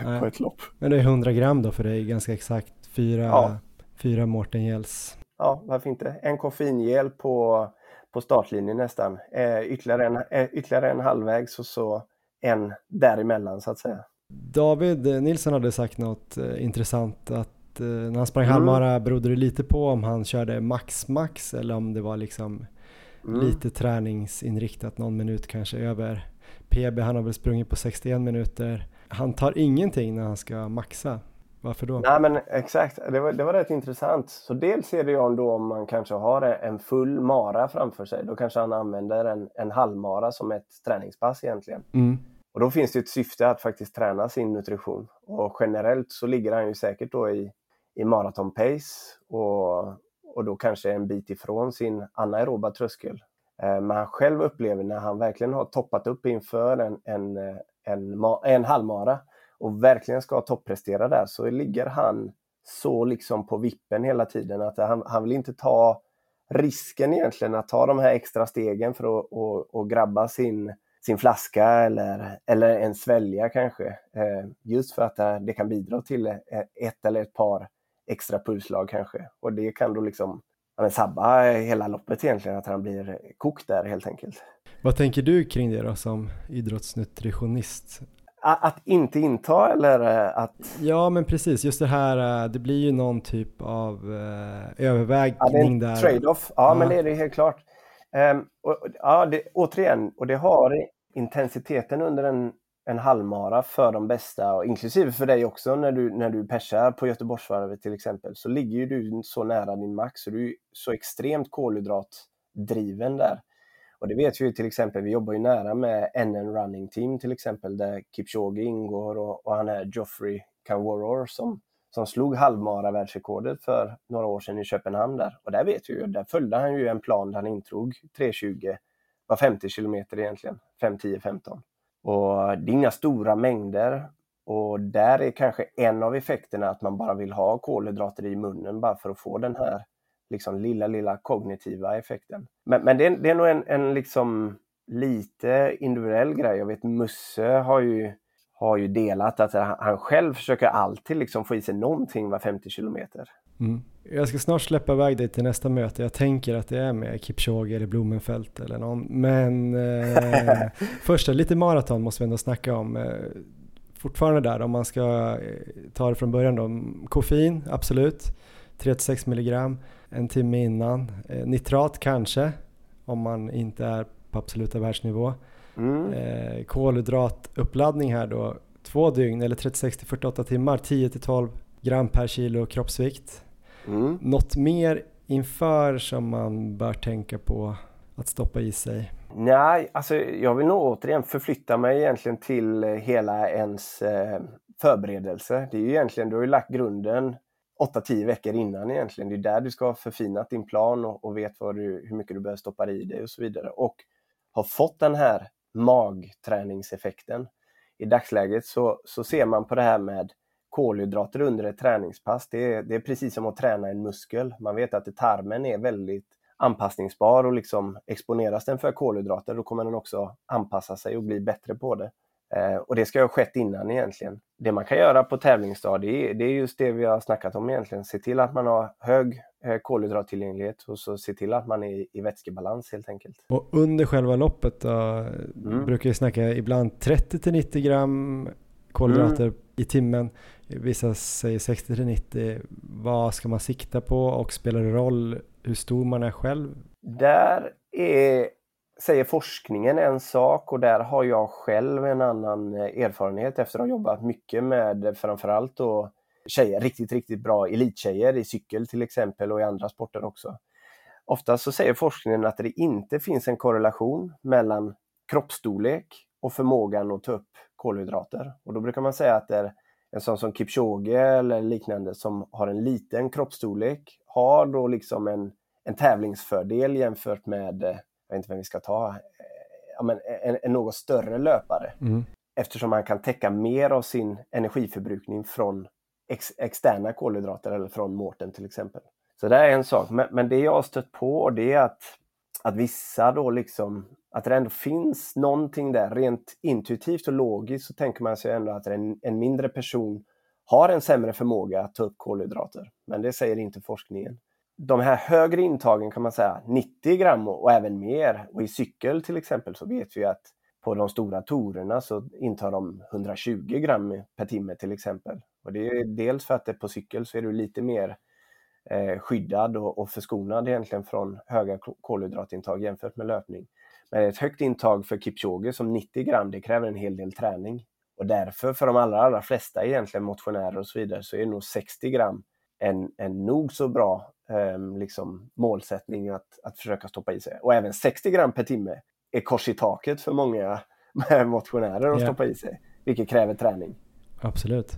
på ett lopp. Men det är 100 gram då för dig, ganska exakt. Fyra, Ja. fyra Mårten Gälls. Ja, varför inte? En koffeingel på, på startlinjen nästan. Eh, ytterligare, en, eh, ytterligare en halvvägs och så en däremellan så att säga. David eh, Nilsson hade sagt något eh, intressant att eh, när han sprang Mm. halvmara berodde det lite på om han körde max max eller om det var liksom Mm. lite träningsinriktat, någon minut kanske över PB. Han har väl sprungit på 61 minuter. Han tar ingenting när han ska maxa. Varför då? Nej men exakt, det var, det var rätt intressant. Så dels ser det ju då om man kanske har en full mara framför sig. Då kanske han använder en, en halvmara som ett träningspass egentligen. Mm. Och då finns det ett syfte att faktiskt träna sin nutrition. Och generellt så ligger han ju säkert då i, i maraton pace och, och då kanske en bit ifrån sin anaeroba tröskel. Eh, Men han själv upplever när han verkligen har toppat upp inför en, en, eh, en, ma- en halvmara och verkligen ska topprestera där så ligger han så liksom på vippen hela tiden att han, han vill inte ta risken egentligen att ta de här extra stegen för att och, och grabba sin, sin flaska eller, eller en svälja kanske. Eh, just för att det kan bidra till ett eller ett par extra pulsslag kanske. Och det kan då liksom men sabba hela loppet egentligen, att han blir kokt där helt enkelt. Vad tänker du kring det då som idrottsnutritionist? Att inte inta eller eh, att... Ja men precis, just det här, eh, det blir ju någon typ av eh, Ja, övervägning en där. trade-off. Ja, Ja. men det är det helt klart. Ehm, och, och- ja, det, återigen, och det har intensiteten under en, en halvmara för de bästa, och inklusive för dig också när du, när du persar på Göteborgsvarvet till exempel, så ligger ju du så nära din max, så du är så extremt kolhydratdriven där. Och det vet vi ju till exempel, vi jobbar ju nära med NN Running Team till exempel, där Kipchoge ingår och, och han är Geoffrey Kanworor som som slog halvmara världsrekordet för några år sedan i Köpenhamn där. Och där vet vi ju, där följde han ju en plan där han intog 3.20 var 50 kilometer egentligen, 5, 10, 15. Och det är inga stora mängder och där är kanske en av effekterna att man bara vill ha kolhydrater i munnen bara för att få den här liksom lilla, lilla kognitiva effekten. Men, men det, är, det är nog en, en liksom lite individuell grej. Jag vet Musse har ju har ju delat att han själv försöker alltid liksom få i sig någonting var 50 kilometer. Mm. Jag ska snart släppa iväg dig till nästa möte. Jag tänker att det är med Kipchoge eller Blumenfelt eller någon. Men eh, först lite maraton måste vi ändå snacka om. Eh, fortfarande där om man ska eh, ta det från början då. Koffein, absolut. 36 milligram en timme innan. Eh, nitrat kanske om man inte är på absoluta världsnivå. Mm. Eh, kolhydratuppladdning här då. Två dygn eller 36 till 48 timmar, 10 till 12 gram per kilo kroppsvikt. Mm. Något mer inför som man bör tänka på att stoppa i sig? Nej, alltså jag vill nog återigen förflytta mig egentligen till hela ens eh, förberedelse. Det är ju egentligen, du har ju lagt grunden 8-10 veckor innan egentligen. Det är där du ska ha förfinat din plan och, och vet vad du, hur mycket du behöver stoppa i dig och så vidare. Och har fått den här magträningseffekten. I dagsläget så, så ser man på det här med kolhydrater under ett träningspass. Det är, det är precis som att träna en muskel. Man vet att tarmen är väldigt anpassningsbar och liksom exponeras den för kolhydrater då kommer den också anpassa sig och bli bättre på det. Eh, och det ska ha skett innan egentligen. Det man kan göra på tävlingsdag det är, just det vi har snackat om egentligen. Se till att man har hög kolhydrattillgänglighet och så se till att man är i vätskebalans helt enkelt. Och under själva loppet då, mm. brukar vi snacka ibland 30 90 gram kolhydrater mm. i timmen. Vissa säger 60 90. Vad ska man sikta på och spelar det roll hur stor man är själv? Där är säger forskningen en sak och där har jag själv en annan eh, erfarenhet efter att ha jobbat mycket med framförallt då tjejer, riktigt, riktigt bra elittjejer i cykel till exempel och i andra sporter också. Ofta så säger forskningen att det inte finns en korrelation mellan kroppsstorlek och förmågan att ta upp kolhydrater. Och då brukar man säga att det är en sån som Kipchoge eller liknande som har en liten kroppsstorlek har då liksom en, en tävlingsfördel jämfört med eh, jag vet inte vem vi ska ta, eh, ja, men en, en något större löpare. Mm. Eftersom man kan täcka mer av sin energiförbrukning från ex, externa kolhydrater eller från mårten till exempel. Så det är en sak, men, men det jag har stött på det är att, att vissa då liksom, att det ändå finns någonting där, rent intuitivt och logiskt så tänker man sig ändå att en, en mindre person har en sämre förmåga att ta upp kolhydrater. Men det säger inte forskningen de här högre intagen kan man säga 90 gram och, även mer. Och i cykel till exempel så vet vi att på de stora torerna så intar de 120 gram per timme till exempel. Och det är dels för att det på cykel så är du lite mer eh, skyddad och, och förskonad egentligen från höga kolhydratintag jämfört med löpning. Men ett högt intag för Kipchoge som 90 gram, det kräver en hel del träning. Och därför för de allra, allra flesta egentligen motionärer och så vidare så är det nog 60 gram en, en nog så bra eh, liksom målsättning att, att försöka stoppa i sig. Och även 60 gram per timme är kors i taket för många motionärer att yeah. stoppa i sig, vilket kräver träning. Absolut.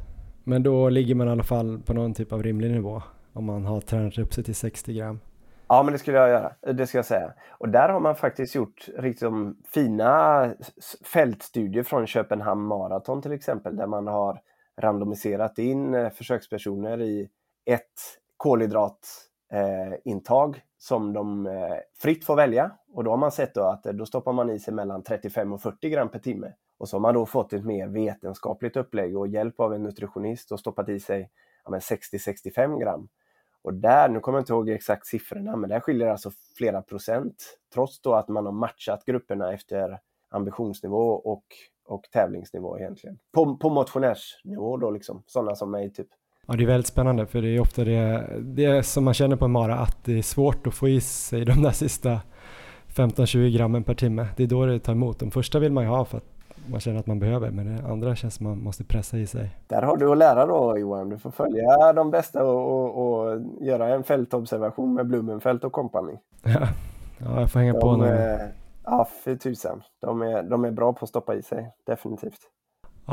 Men då ligger man i alla fall på någon typ av rimlig nivå om man har tränat upp sig till 60 gram. Ja, men det skulle jag göra. Det ska jag säga. Och där har man faktiskt gjort liksom fina fältstudier från Köpenhamn Marathon till exempel, där man har randomiserat in eh, försökspersoner i ett kolhydratintag eh, som de eh, fritt får välja. Och då har man sett då att eh, då stoppar man i sig mellan 35 och 40 gram per timme. Och så har man då fått ett mer vetenskapligt upplägg och hjälp av en nutritionist och stoppat i sig ja, 60-65 gram. Och där, nu kommer jag inte ihåg exakt siffrorna, men där skiljer det alltså flera procent. Trots då att man har matchat grupperna efter ambitionsnivå och, och tävlingsnivå egentligen. På, på motionärsnivå då liksom, sådana som mig typ. Ja, det är väldigt spännande för det är ofta det, det som man känner på en mara att det är svårt att få i sig de där sista 15-20 grammen per timme. Det är då det tar emot. De första vill man ju ha för att man känner att man behöver, men det andra känns som man måste pressa i sig. Där har du att lära då Johan. Du får följa de bästa och, och, och göra en fältobservation med Blumenfält och kompani. Ja, ja jag får hänga de, på nu. Ja, för tusan. De är, de är bra på att stoppa i sig, definitivt.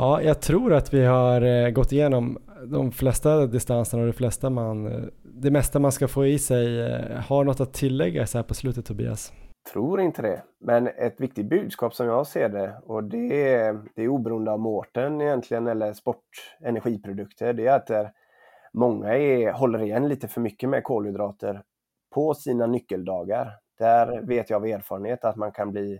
Ja, jag tror att vi har eh, gått igenom de flesta distanserna och det, flesta man, eh, det mesta man ska få i sig. Eh, har något att tillägga så här på slutet Tobias? Tror inte det. Men ett viktigt budskap som jag ser det och det är, det är oberoende av mårten egentligen eller sportenergiprodukter. Det är att många är, håller igen lite för mycket med kolhydrater på sina nyckeldagar. Där vet jag av erfarenhet att man kan bli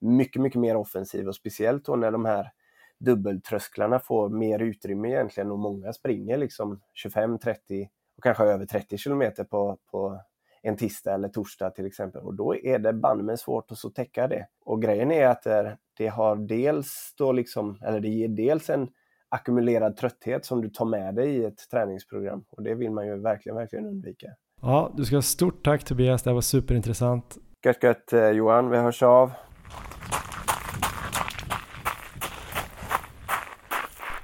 mycket, mycket mer offensiv och speciellt då när de här dubbeltrösklarna får mer utrymme egentligen och många springer liksom 25, 30 och kanske över 30 kilometer på, på en tisdag eller torsdag till exempel. Och då är det banne svårt att så täcka det. Och grejen är att det har dels då liksom, eller det ger dels en ackumulerad trötthet som du tar med dig i ett träningsprogram. Och det vill man ju verkligen, verkligen undvika. Ja, du ska ha stort tack Tobias, det här var superintressant. Gött, gött eh, Johan, vi hörs av.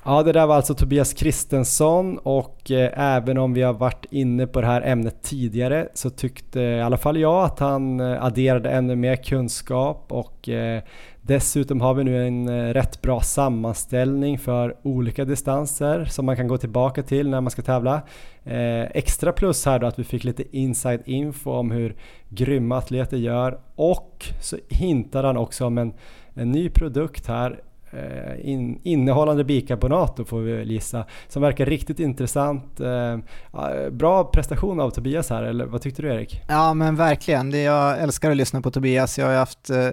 Ja, det där var alltså Tobias Kristensson och eh, även om vi har varit inne på det här ämnet tidigare så tyckte i alla fall jag att han eh, adderade ännu mer kunskap och eh, dessutom har vi nu en eh, rätt bra sammanställning för olika distanser som man kan gå tillbaka till när man ska tävla. Eh, extra plus här då att vi fick lite inside info om hur grymma atleter gör och så hintade han också om en, en ny produkt här Eh, in, innehållande bikarbonat då får vi väl gissa, som verkar riktigt intressant. Eh, bra prestation av Tobias här, eller vad tyckte du Erik? Ja men verkligen, det jag älskar att lyssna på Tobias. Jag har haft eh,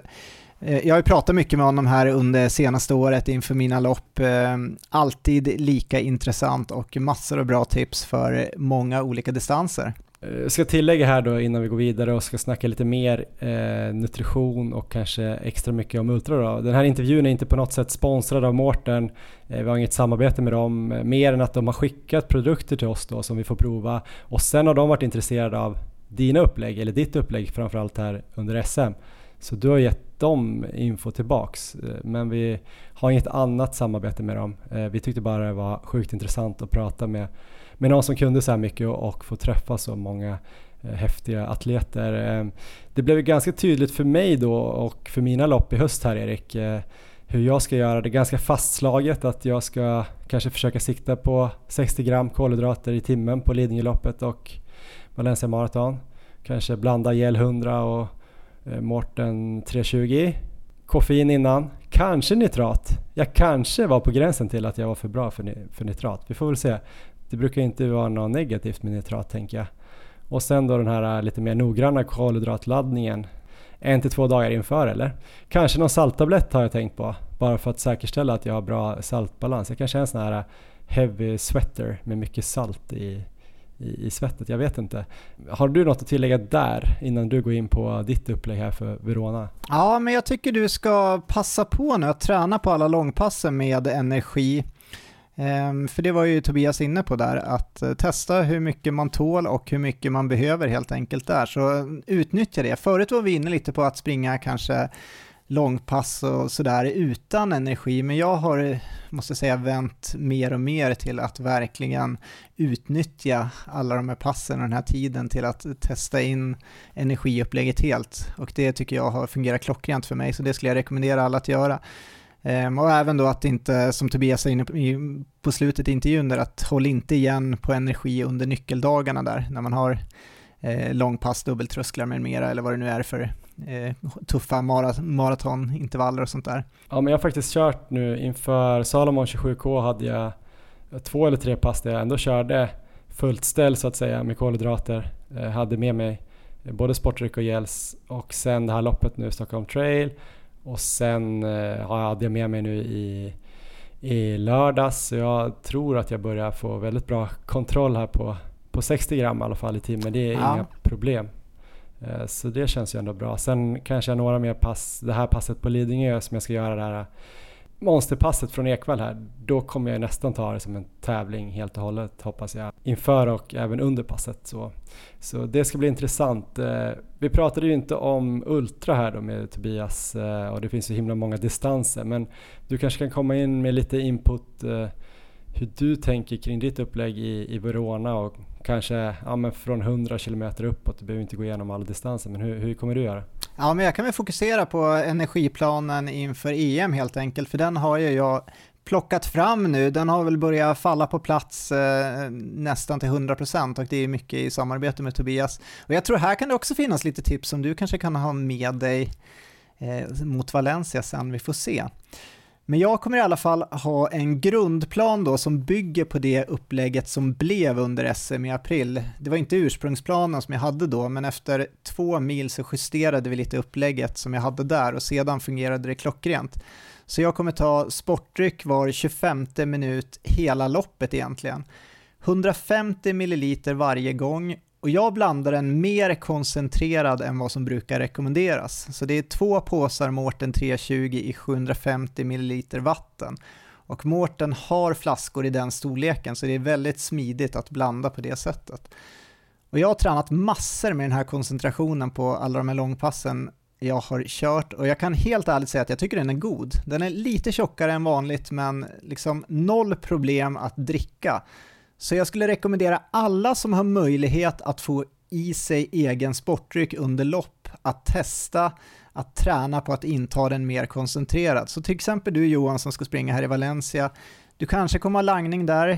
eh, jag har ju pratat mycket med honom här under senaste året inför mina lopp. Eh, alltid lika intressant och massor av bra tips för många olika distanser. Jag ska tillägga här då innan vi går vidare och ska snacka lite mer eh, nutrition och kanske extra mycket om Ultra då. Den här intervjun är inte på något sätt sponsrad av Mårten. Eh, vi har inget samarbete med dem eh, mer än att de har skickat produkter till oss då som vi får prova och sen har de varit intresserade av dina upplägg eller ditt upplägg framförallt här under SM. Så du har gett dem info tillbaks eh, men vi har inget annat samarbete med dem. Vi tyckte bara det var sjukt intressant att prata med med någon som kunde så här mycket och, och få träffa så många eh, häftiga atleter. Eh, det blev ganska tydligt för mig då och för mina lopp i höst här Erik eh, hur jag ska göra det ganska fastslaget att jag ska kanske försöka sikta på 60 gram kolhydrater i timmen på Lidingöloppet och Valencia Marathon. Kanske blanda gel 100 och eh, Morten 320. Koffein innan, kanske nitrat. Jag kanske var på gränsen till att jag var för bra för, för nitrat. Vi får väl se. Det brukar inte vara något negativt med nitrat tänker jag. Och sen då den här äh, lite mer noggranna kolhydratladdningen en till två dagar inför eller? Kanske någon salttablett har jag tänkt på bara för att säkerställa att jag har bra saltbalans. Jag kanske är en sån här äh, heavy sweater med mycket salt i, i, i svettet. Jag vet inte. Har du något att tillägga där innan du går in på ditt upplägg här för Verona? Ja, men jag tycker du ska passa på nu att träna på alla långpassen med energi. Ehm, för det var ju Tobias inne på där, att eh, testa hur mycket man tål och hur mycket man behöver helt enkelt där. Så eh, utnyttja det. Förut var vi inne lite på att springa kanske långpass och sådär utan energi, men jag har, eh, måste säga, vänt mer och mer till att verkligen utnyttja alla de här passen och den här tiden till att testa in energiupplägget helt. Och det tycker jag har fungerat klockrent för mig, så det skulle jag rekommendera alla att göra. Um, och även då att inte, som Tobias sa inne på, på slutet i intervjun där, att håll inte igen på energi under nyckeldagarna där, när man har eh, långpass, dubbeltrösklar med mera, eller vad det nu är för eh, tuffa maratonintervaller och sånt där. Ja, men jag har faktiskt kört nu inför Salomon 27K hade jag två eller tre pass där jag ändå körde fullt ställ så att säga med kolhydrater. Eh, hade med mig både sportdryck och gels och sen det här loppet nu, Stockholm Trail och sen eh, hade jag med mig nu i, i lördags så jag tror att jag börjar få väldigt bra kontroll här på, på 60 gram i alla fall i timmen. Det är ja. inga problem. Eh, så det känns ju ändå bra. Sen kanske jag några mer pass, det här passet på Lidingö som jag ska göra det här monsterpasset från Ekvall här, då kommer jag nästan ta det som en tävling helt och hållet hoppas jag. Inför och även under passet. Så, så det ska bli intressant. Eh, vi pratade ju inte om Ultra här då med Tobias eh, och det finns ju himla många distanser men du kanske kan komma in med lite input eh, hur du tänker kring ditt upplägg i, i Verona och kanske ja, men från 100 km uppåt. Du behöver inte gå igenom alla distanser men hur, hur kommer du göra? Ja, men jag kan väl fokusera på energiplanen inför EM helt enkelt, för den har ju jag plockat fram nu. Den har väl börjat falla på plats eh, nästan till 100% och det är mycket i samarbete med Tobias. Och jag tror här kan det också finnas lite tips som du kanske kan ha med dig eh, mot Valencia sen, vi får se. Men jag kommer i alla fall ha en grundplan då som bygger på det upplägget som blev under SM i april. Det var inte ursprungsplanen som jag hade då, men efter två mil så justerade vi lite upplägget som jag hade där och sedan fungerade det klockrent. Så jag kommer ta sportdryck var 25 minut hela loppet egentligen. 150 milliliter varje gång och jag blandar den mer koncentrerad än vad som brukar rekommenderas. Så det är två påsar Mårten 320 i 750 ml vatten. Och Mårten har flaskor i den storleken så det är väldigt smidigt att blanda på det sättet. Och jag har tränat massor med den här koncentrationen på alla de här långpassen jag har kört och jag kan helt ärligt säga att jag tycker den är god. Den är lite tjockare än vanligt men liksom noll problem att dricka. Så jag skulle rekommendera alla som har möjlighet att få i sig egen sportdryck under lopp att testa att träna på att inta den mer koncentrerad. Så till exempel du Johan som ska springa här i Valencia, du kanske kommer ha langning där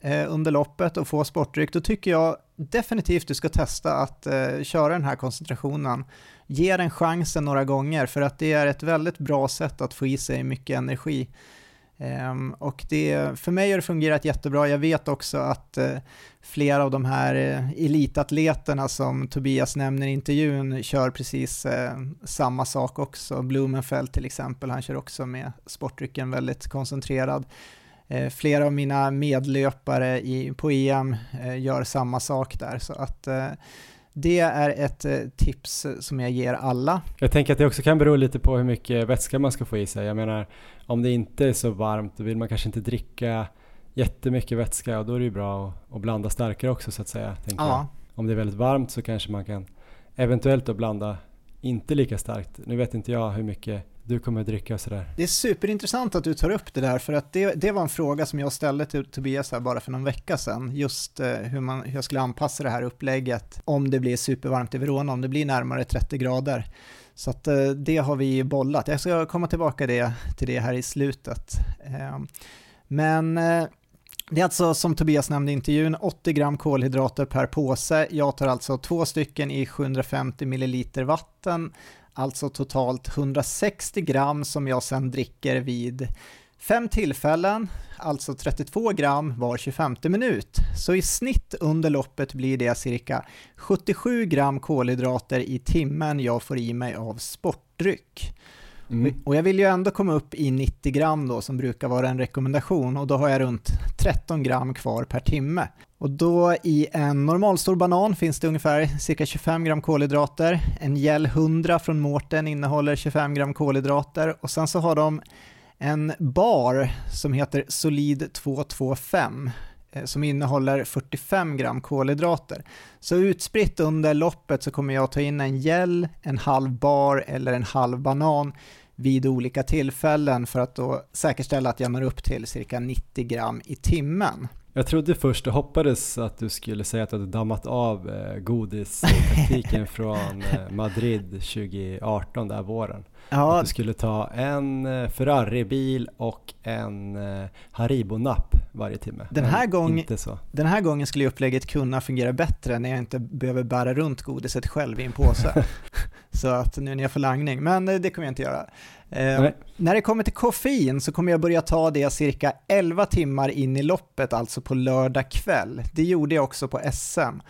eh, under loppet och få sportdryck, då tycker jag definitivt du ska testa att eh, köra den här koncentrationen. Ge den chansen några gånger för att det är ett väldigt bra sätt att få i sig mycket energi. Ehm, och det, för mig har det fungerat jättebra. Jag vet också att eh, flera av de här eh, elitatleterna som Tobias nämner i intervjun kör precis eh, samma sak också. Blumenfeld till exempel, han kör också med sportdrycken väldigt koncentrerad. flera av mina medlöpare i, på EM gör samma sak där. Så att det är ett eh, tips som jag ger alla. Jag tänker att det också kan bero lite på hur mycket vätska man ska få i sig. Jag menar, om det inte är så varmt då vill man kanske inte dricka jättemycket vätska och då är det ju bra att, blanda starkare också så att säga. Ja. Om det är väldigt varmt så kanske man kan eventuellt då blanda inte lika starkt. Nu vet inte jag hur mycket du kommer att dricka sådär. Det är superintressant att du tar upp det där, för att det, det var en fråga som jag ställde till Tobias här bara för någon vecka sedan, just eh, hur, man, hur jag skulle anpassa det här upplägget om det blir supervarmt i Verona, om det blir närmare 30 grader. Så att eh, det har vi bollat. Jag ska komma tillbaka det, till det här i slutet. Ehm, men eh, det är alltså som Tobias nämnde i intervjun 80 gram kolhydrater per påse. Jag tar alltså två stycken i 750 milliliter vatten alltså totalt 160 gram som jag sen dricker vid fem tillfällen, alltså 32 gram var 25 minut. Så i snitt under loppet blir det cirka 77 gram kolhydrater i timmen jag får i mig av sportdryck. Mm. Och jag vill ju ändå komma upp i 90 gram då som brukar vara en rekommendation och då har jag runt 13 gram kvar per timme. Och då i en normalstor banan finns det ungefär cirka 25 gram kolhydrater. En gel 100 från Mårten innehåller 25 gram kolhydrater och sen så har de en bar som heter Solid 225 som innehåller 45 gram kolhydrater. Så utspritt under loppet så kommer jag ta in en gel, en halv bar eller en halv banan vid olika tillfällen för att då säkerställa att jag når upp till cirka 90 gram i timmen. Jag trodde först och hoppades att du skulle säga att du hade dammat av eh, godistaktiken från eh, Madrid 2018, där våren. Ja. Att du skulle ta en eh, Ferrari-bil och en eh, Haribo-napp varje timme. Den här, gång, den här gången skulle upplägget kunna fungera bättre när jag inte behöver bära runt godiset själv i en påse. så att nu när jag får langning, men eh, det kommer jag inte göra. Eh, när det kommer till koffein så kommer jag börja ta det cirka 11 timmar in i loppet, alltså på lördag kväll. Det gjorde jag också på SM.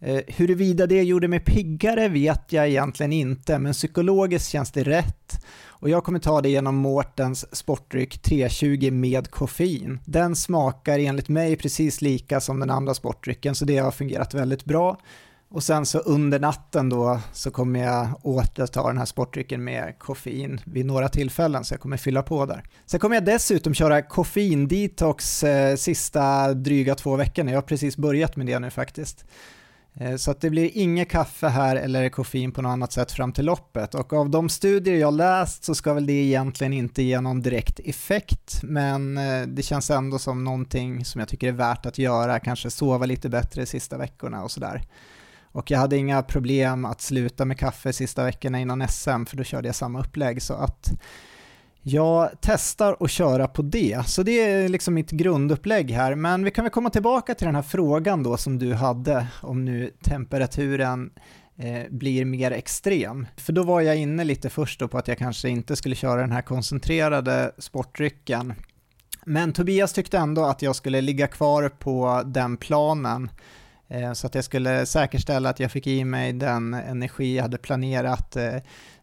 Eh, huruvida det gjorde mig piggare vet jag egentligen inte, men psykologiskt känns det rätt. Och jag kommer ta det genom Mårtens sportdryck 320 med koffein. Den smakar enligt mig precis lika som den andra sportdrycken, så det har fungerat väldigt bra. Och sen så under natten då så kommer jag åter ta den här sportdrycken med koffein vid några tillfällen, så jag kommer fylla på där. Sen kommer jag dessutom köra koffeindetox eh, sista dryga två veckorna. Jag har precis börjat med det nu faktiskt. Eh, så att det blir inget kaffe här eller koffein på något annat sätt fram till loppet. Och av de studier jag läst så ska väl det egentligen inte ge någon direkt effekt, men eh, det känns ändå som någonting som jag tycker är värt att göra, kanske sova lite bättre de sista veckorna och sådär. Och jag hade inga problem att sluta med kaffe sista veckorna innan SM, för då körde jag samma upplägg. Så att jag testar att köra på det. Så det är liksom mitt grundupplägg här. Men vi kan väl komma tillbaka till den här frågan då som du hade, om nu temperaturen eh, blir mer extrem. För då var jag inne lite först då på att jag kanske inte skulle köra den här koncentrerade sportdrycken. Men Tobias tyckte ändå att jag skulle ligga kvar på den planen eh, så att jag skulle säkerställa att jag fick i mig den energi jag hade planerat, eh,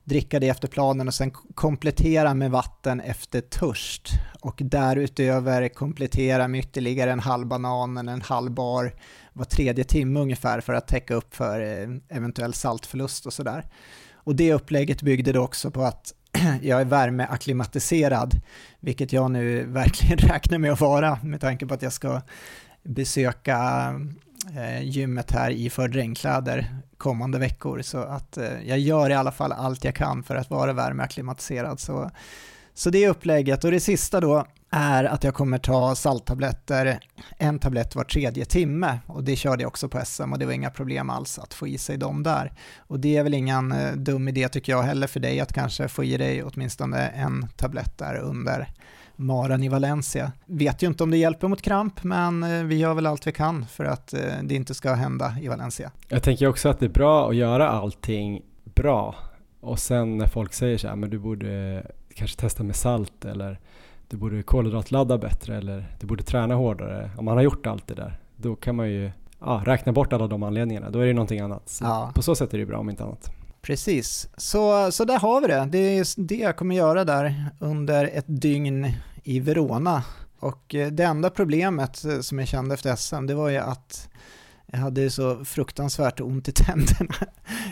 dricka det efter planen och sen komplettera med vatten efter törst. Och därutöver komplettera med ytterligare en halv banan eller en halv bar var tredje timme ungefär för att täcka upp för eh, eventuell saltförlust och sådär. Och det upplägget byggde då också på att jag är värmeacklimatiserad, vilket jag nu verkligen räknar med att vara med tanke på att jag ska besöka Eh, gymmet här i regnkläder kommande veckor. Så att eh, jag gör i alla fall allt jag kan för att vara värmeacklimatiserad. Så, så det är upplägget. Och det sista då är att jag kommer ta salttabletter, en tablett var tredje timme. Och det körde jag också på SM och det var inga problem alls att få i sig dem där. Och det är väl ingen eh, dum idé tycker jag heller för dig att kanske få i dig åtminstone en tablett där under maran i Valencia. Vet ju inte om det hjälper mot kramp, men eh, vi gör väl allt vi kan för att eh, det inte ska hända i Valencia. Jag tänker också att det är bra att göra allting bra och sen när folk säger så här, men du borde kanske testa med salt eller du borde kolhydratladda bättre eller du borde träna hårdare. Om man har gjort allt det där, då kan man ju ja, räkna bort alla de anledningarna. Då är det någonting annat. Så Ja. På så sätt är det bra om inte annat. Precis, så, så där har vi det. Det är det jag kommer göra där under ett dygn i Verona. Och eh, det enda problemet eh, som jag kände efter SM, det var ju att jag hade så fruktansvärt ont i tänderna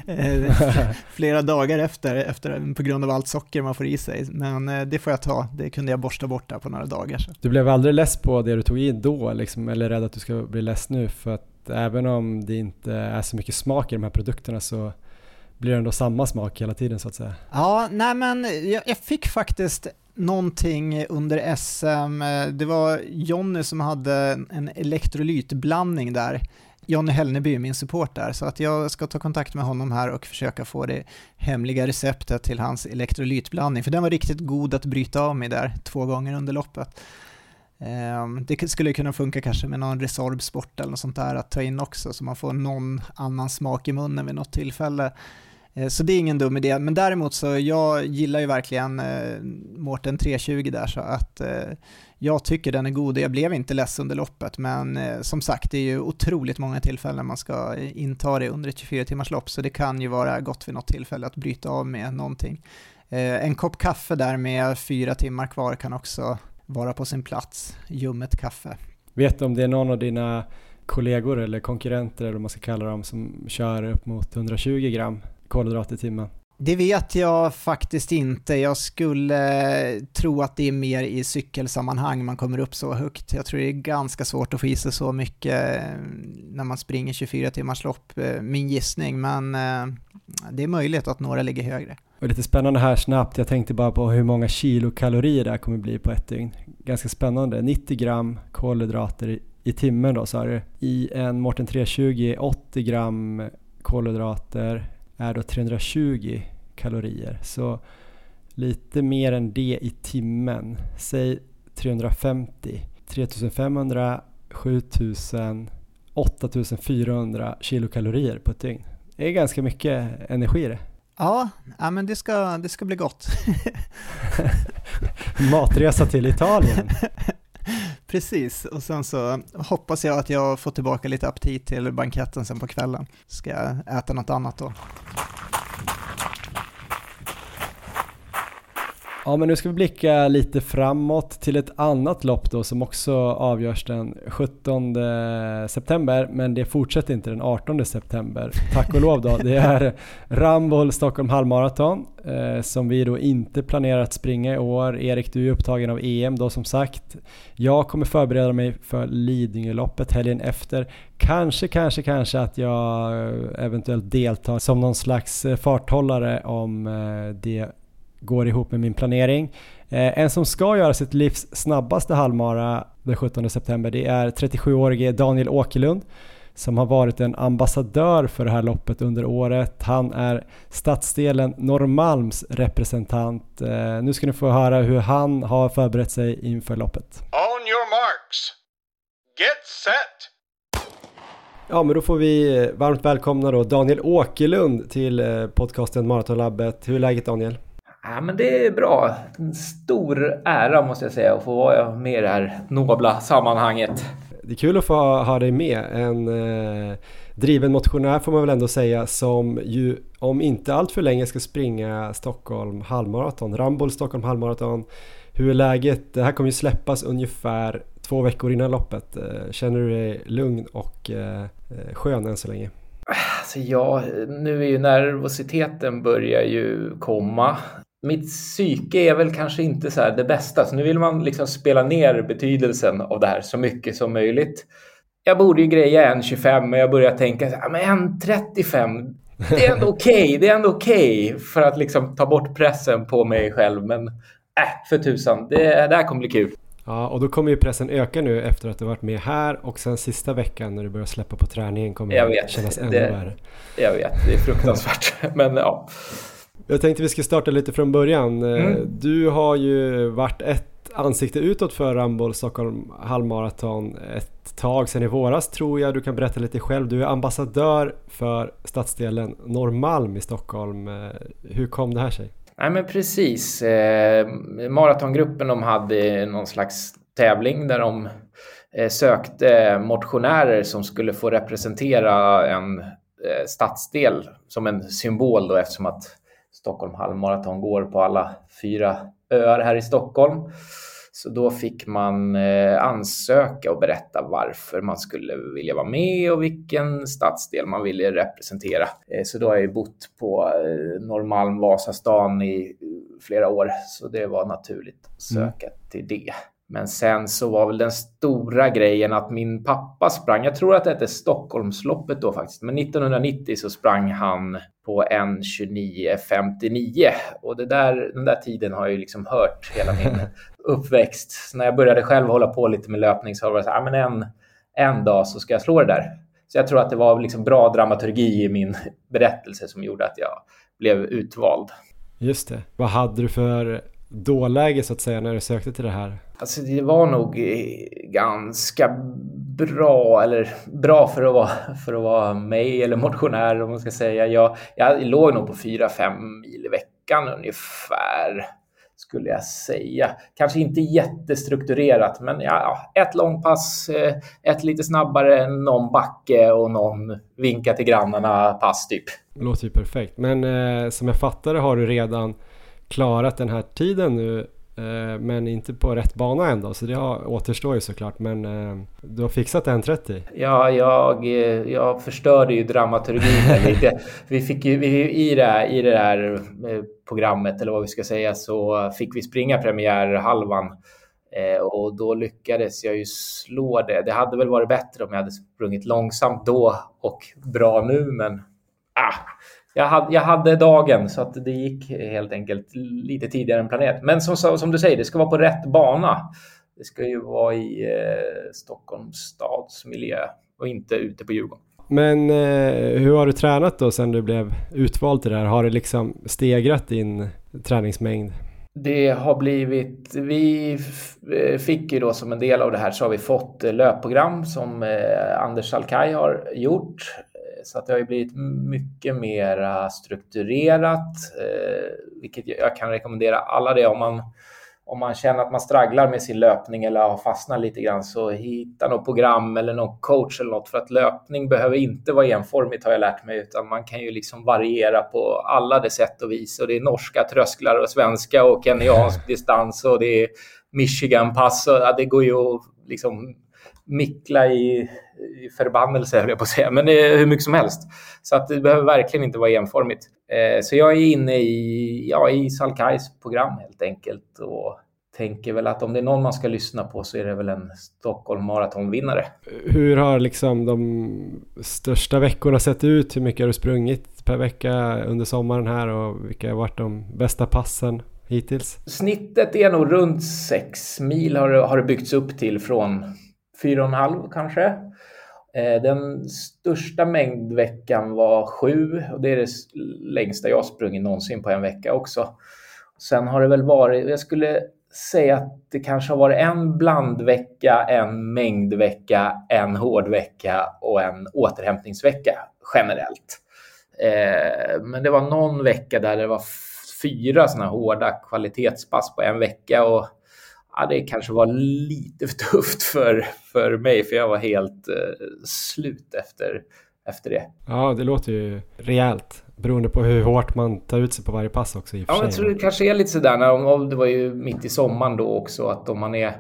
eh, flera dagar efter, efter, på grund av allt socker man får i sig. Men det får jag ta, det kunde jag borsta bort där på några dagar. Så. Du blev aldrig less på det du tog in då liksom, eller rädd att du ska bli less nu? För att även om det inte är så mycket smak i de här produkterna så blir det ändå samma smak hela tiden så att säga. Ja, nej men jag, jag fick faktiskt någonting under SM. Det var Jonny som hade en elektrolytblandning där. Jonny Hellneby är min support där, så att jag ska ta kontakt med honom här och försöka få det hemliga receptet till hans elektrolytblandning, för den var riktigt god att bryta av med där två gånger under loppet. Ehm, det skulle kunna funka kanske med någon Resorb Sport eller något sånt där att ta in också, så man får någon annan smak i munnen vid något tillfälle. Eh, så det är ingen dum idé, men däremot så jag gillar ju verkligen eh, Mårten 320 där så att eh, jag tycker den är god. Jag blev inte less under loppet, men eh, som sagt det är ju otroligt många tillfällen man ska eh, inta det under ett 24 timmars lopp så det kan ju vara gott vid något tillfälle att bryta av med någonting. Eh, En kopp kaffe där med fyra timmar kvar kan också vara på sin plats, ljummet kaffe. Vet du om det är någon av dina kollegor eller konkurrenter eller vad man ska kalla dem som kör upp mot 120 gram kolhydrater i timmen? Det vet jag faktiskt inte. Jag skulle tro att det är mer i cykelsammanhang man kommer upp så högt. Jag tror det är ganska svårt att få i sig så mycket eh, när man springer 24 timmars lopp, eh, min gissning, men eh, det är möjligt att några ligger högre. Och lite spännande här snabbt, jag tänkte bara på hur många kilokalorier det här kommer bli på ett dygn. Ganska spännande, 90 gram kolhydrater i, i timmen då sa du. I en Morten 320, 80 gram kolhydrater är då 320 kalorier. Så lite mer än det i timmen. Säg 350, 3500, 7000, 8400 kilokalorier på ett dygn. Det är ganska mycket energi det. Ja, ja men det ska, det ska bli gott. Matresa till Italien. Precis, och sen så hoppas jag att jag får tillbaka lite aptit till banketten sen på kvällen. Ska jag äta något annat då? Ja men nu ska vi blicka lite framåt till ett annat lopp då som också avgörs den 17 september men det fortsätter inte den 18 september. Tack och lov då. Det är Ramboll Stockholm halvmaraton eh, som vi då inte planerar att springa i år. Erik du är upptagen av EM då som sagt. Jag kommer förbereda mig för Lidingöloppet helgen efter. Kanske, kanske, kanske att jag eh, eventuellt deltar som någon slags eh, farthållare om eh, det går ihop med min planering. Eh, en som ska göra sitt livs snabbaste halvmara den 17 september det är 37-årige Daniel Åkerlund som har varit en ambassadör för det här loppet under året. Han är stadsdelen Norrmalms representant. Eh, nu ska ni få höra hur han har förberett sig inför loppet. On your marks. Get set. Ja, men då får vi eh, varmt välkomna då Daniel Åkerlund till podcasten Maratonlabbet. Hur är läget Daniel? Ja, men det är bra. En stor ära måste jag säga att få vara med i det här nobla sammanhanget. Det är kul att få ha dig med. En eh, driven motionär får man väl ändå säga som ju om inte allt för länge ska springa Stockholm halvmaraton. Ramboll Stockholm halvmaraton. Hur är läget? Det här kommer ju släppas ungefär två veckor innan loppet. Eh, känner du dig lugn och eh, skön än så länge? Alltså ja, nu är ju nervositeten börjar ju komma. Mitt psyke är väl kanske inte så här det bästa, så nu vill man liksom spela ner betydelsen av det här så mycket som möjligt. jag borde ju greja 1.25 men jag börjar tänka ja, men 1.35 det är ändå okej, okay, det är ändå okej okay för att liksom ta bort pressen på mig själv. Men äh, för tusan, det, det här kommer bli kul. Ja, och då kommer ju pressen öka nu efter att du varit med här och sen sista veckan när du börjar släppa på träningen kommer jag det vet, kännas ännu det, värre. Jag vet, det är fruktansvärt. Men ja. Jag tänkte vi ska starta lite från början. Mm. Du har ju varit ett ansikte utåt för Ramboll Stockholm halvmaraton ett tag sedan i våras tror jag. Du kan berätta lite själv. Du är ambassadör för stadsdelen Norrmalm i Stockholm. Hur kom det här sig? Nej men precis. Eh, maratongruppen de hade någon slags tävling där de eh, sökte motionärer som skulle få representera en eh, stadsdel som en symbol då eftersom att Stockholm halvmaraton går på alla fyra öar här i Stockholm. Så då fick man eh, ansöka och berätta varför man skulle vilja vara med och vilken stadsdel man ville representera. Eh, så då har jag ju bott på eh, Norrmalm, Vasastan i flera år, så det var naturligt att söka mm. till det. Men sen så var väl den stora grejen att min pappa sprang, jag tror att det hette Stockholmsloppet då faktiskt, men 1990 så sprang han på 1.29.59 och det där, den där tiden har jag ju liksom hört hela min uppväxt. Så när jag började själv hålla på lite med löpning så var det så här, men en, en dag så ska jag slå det där. Så jag tror att det var liksom bra dramaturgi i min berättelse som gjorde att jag blev utvald. Just det. Vad hade du för dåläge så att säga när du sökte till det här? Alltså det var nog eh, ganska bra, eller bra för att vara, för att vara mig eller motionär om man ska säga. Jag, jag låg nog på 4-5 mil i veckan ungefär skulle jag säga. Kanske inte jättestrukturerat, men ja, ett långpass, eh, ett lite snabbare, någon backe och någon vinka till grannarna pass typ. Det låter ju perfekt, men eh, som jag fattar det har du redan klarat den här tiden nu men inte på rätt bana ändå så det har, återstår ju såklart men eh, du har fixat 1.30. Ja, jag, eh, jag förstörde ju dramaturgin lite. Vi fick ju vi, i, det i det här programmet eller vad vi ska säga så fick vi springa premiärhalvan och då lyckades jag ju slå det. Det hade väl varit bättre om jag hade sprungit långsamt då och bra nu men ah, jag hade, jag hade dagen så att det gick helt enkelt lite tidigare än planerat. Men som, som du säger, det ska vara på rätt bana. Det ska ju vara i eh, Stockholms stads miljö och inte ute på Djurgården. Men eh, hur har du tränat då sen du blev utvald till det här? Har det liksom stegrat din träningsmängd? Det har blivit, vi eh, fick ju då som en del av det här så har vi fått eh, löpprogram som eh, Anders Salkai har gjort så att det har ju blivit mycket mer strukturerat, eh, vilket jag kan rekommendera alla det. Om man om man känner att man stragglar med sin löpning eller har fastnat lite grann så hitta något program eller någon coach eller något. För att löpning behöver inte vara enformigt har jag lärt mig utan man kan ju liksom variera på alla de sätt och vis. Och det är norska trösklar och svenska och kenyansk distans och det är Michigan-pass och ja, det går ju att liksom mickla i, i förbannelse, höll jag på att säga, men är hur mycket som helst. Så att det behöver verkligen inte vara enformigt. Eh, så jag är inne i, ja, i Salkais program helt enkelt och tänker väl att om det är någon man ska lyssna på så är det väl en Stockholm maratonvinnare. Hur har liksom de största veckorna sett ut? Hur mycket har du sprungit per vecka under sommaren här och vilka har varit de bästa passen? hittills? Snittet är nog runt 6 mil har det, har det byggts upp till från fyra och en halv kanske. Eh, den största mängdveckan var sju och det är det längsta jag sprungit någonsin på en vecka också. Sen har det väl varit, jag skulle säga att det kanske har varit en blandvecka, en mängdvecka, en hårdvecka och en återhämtningsvecka generellt. Eh, men det var någon vecka där det var fyra sådana hårda kvalitetspass på en vecka och ja, det kanske var lite för tufft för, för mig, för jag var helt eh, slut efter, efter det. Ja, det låter ju rejält. Beroende på hur hårt man tar ut sig på varje pass också. I ja, jag tror det kanske är lite sådär, när, det var ju mitt i sommaren då också, att om man är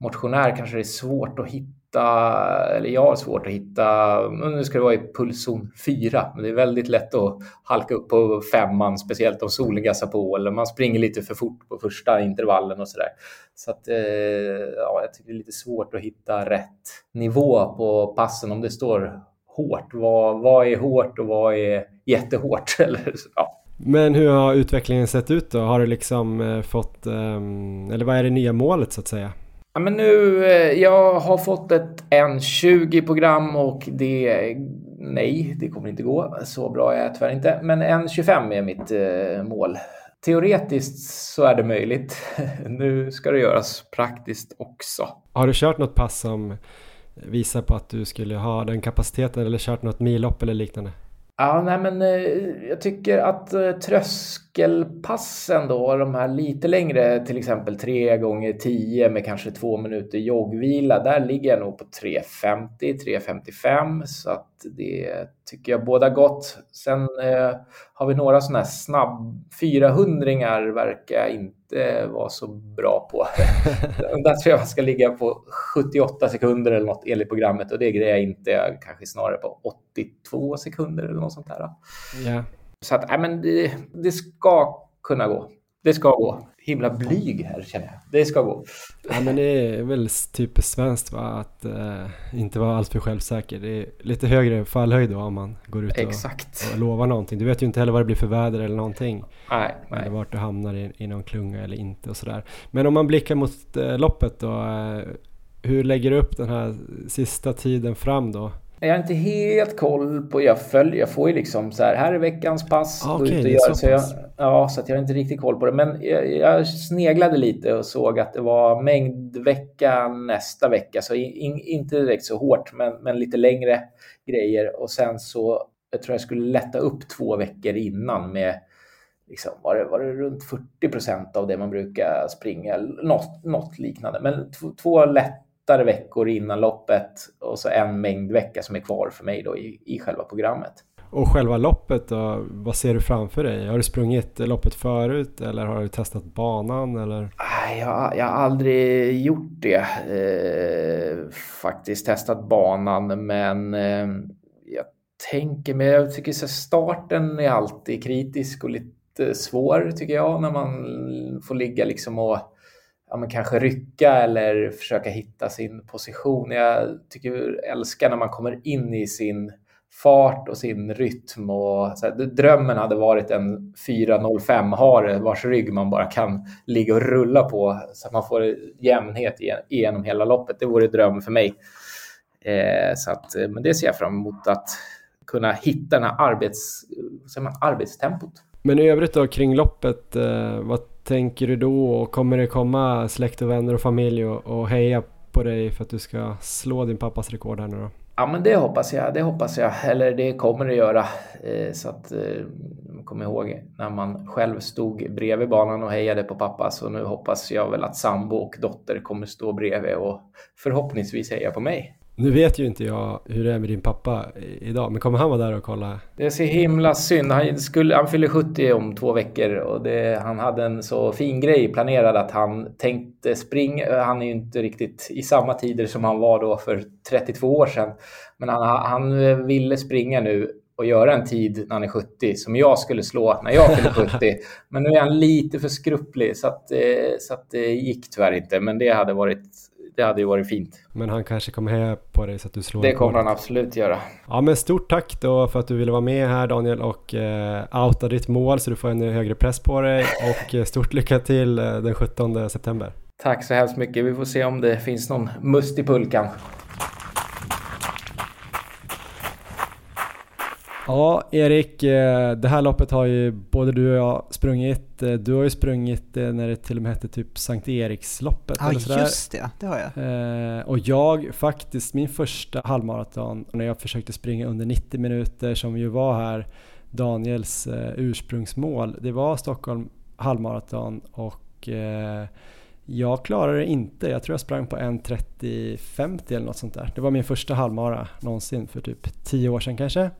motionär kanske det är svårt att hitta eller jag har svårt att hitta, nu ska det vara i pulszon 4, men det är väldigt lätt att halka upp på femman, speciellt om solen gassar på eller man springer lite för fort på första intervallen och sådär. Så att, eh, ja, jag tycker det är lite svårt att hitta rätt nivå på passen om det står hårt. Vad, vad är hårt och vad är jättehårt? Eller, ja. Men hur har utvecklingen sett ut då? Har du liksom eh, fått, ehm, eller vad är det nya målet så att säga? Ja, men nu, eh, jag har fått ett 1.20 program och det, nej, det kommer inte gå. Så bra är jag tyvärr inte. Men 1.25 är mitt eh, mål. Teoretiskt så är det möjligt. nu ska det göras praktiskt också. Har du kört något pass som visar på att du skulle ha den kapaciteten eller kört något millopp eller liknande? Ja, nej, men eh, jag tycker att eh, tröskelpassen då, de här lite längre, till exempel 3 gånger 10 med kanske två minuter joggvila, där ligger jag nog på 3.50, 3.55 så att det tycker jag båda gott. Sen eh, har vi några sådana här snabb 400 verkar jag inte vara så bra på. Där tror jag man ska ligga på 78 sekunder eller något enligt programmet och det grejer jag inte. Jag kanske snarare på 82 sekunder eller något sånt där. Yeah. Så att, nej, men det, det ska kunna gå. Det ska gå himla blyg här känner jag. Det ska gå. Ja men det är väl typiskt svenskt va? Att uh, inte vara alltför självsäker. Det är lite högre fallhöjd då om man går ut Exakt. Och, och lovar någonting. Du vet ju inte heller vad det blir för väder eller någonting. Nej, nej. Eller vart du hamnar i, i någon klunga eller inte och sådär. Men om man blickar mot uh, loppet då. Uh, hur lägger du upp den här sista tiden fram då? Jag har inte helt koll på, jag följer, jag får ju liksom så här, här är veckans pass. Ah, okay, är så, så jag, ja, så att jag har inte riktigt koll på det. Men jag, jag, sneglade lite och såg att det var mängdvecka nästa vecka. Så in, inte direkt så hårt, men, men lite längre grejer. Och sen så, jag tror jag skulle lätta upp två veckor innan med Liksom, var, det, var det runt 40 procent av det man brukar springa, något, något liknande. Men två lätt kortare veckor innan loppet och så en mängd vecka som är kvar för mig då i, i själva programmet. Och själva loppet då, vad ser du framför dig? Har du sprungit loppet förut eller har du testat banan eller? Jag, jag har aldrig gjort det eh, faktiskt, testat banan men eh, jag tänker mig, jag tycker så starten är alltid kritisk och lite svår tycker jag när man får ligga liksom och ja, men kanske rycka eller försöka hitta sin position. Jag tycker älskar när man kommer in i sin fart och sin rytm. Och, så här, drömmen hade varit en 4.05 hare vars rygg man bara kan ligga och rulla på så att man får jämnhet genom hela loppet. Det vore dröm för mig. Eh, så att, eh, men det ser jag fram emot att kunna hitta den här arbets, man, arbetstempot. Men i övrigt då kring loppet, eh, vad tänker du då? Kommer det komma släkt och vänner och familj och, och heja på dig för att du ska slå din pappas rekord här nu då? Ja men det hoppas jag, det hoppas jag. Eller det kommer det göra. Eh, så att eh, kom ihåg när man själv stod bredvid banan och hejade på pappa så nu hoppas jag väl att sambo och dotter kommer stå bredvid och förhoppningsvis heja på mig. Nu vet ju inte jag hur det är med din pappa idag, men kommer han vara där och kolla? Det är så himla synd. Han, skulle, han fyller 70 om två veckor och det, han hade en så fin grej planerad att han tänkte springa. Han är ju inte riktigt i samma tider som han var då för 32 år sedan. Men han, han ville springa nu och göra en tid när han är 70 som jag skulle slå när jag fyller 70. Men nu är han lite för skrupplig så att, eh, så att det gick tyvärr inte. Men det hade varit det hade ju varit fint. Men han kanske kommer heja på dig så att du slår Det kommer han absolut göra. Ja men stort tack då för att du ville vara med här Daniel och eh, outa ditt mål så du får en högre press på dig och eh, stort lycka till eh, den 17 september. Tack så hemskt mycket. Vi får se om det finns någon must i pulkan. Ja, Erik, eh, det här loppet har ju både du och jag sprungit. Eh, du har ju sprungit eh, när det till och med hette typ Sankt Eriksloppet. Ja, just det. Det har jag. Och jag faktiskt, min första halvmaraton, när jag försökte springa under 90 minuter som ju var här Daniels ursprungsmål, det var Stockholm halvmaraton och jag klarade det inte. Jag tror jag sprang på 1.30-50 eller något sånt där. Det var min första halvmara någonsin för typ 10 år sedan kanske.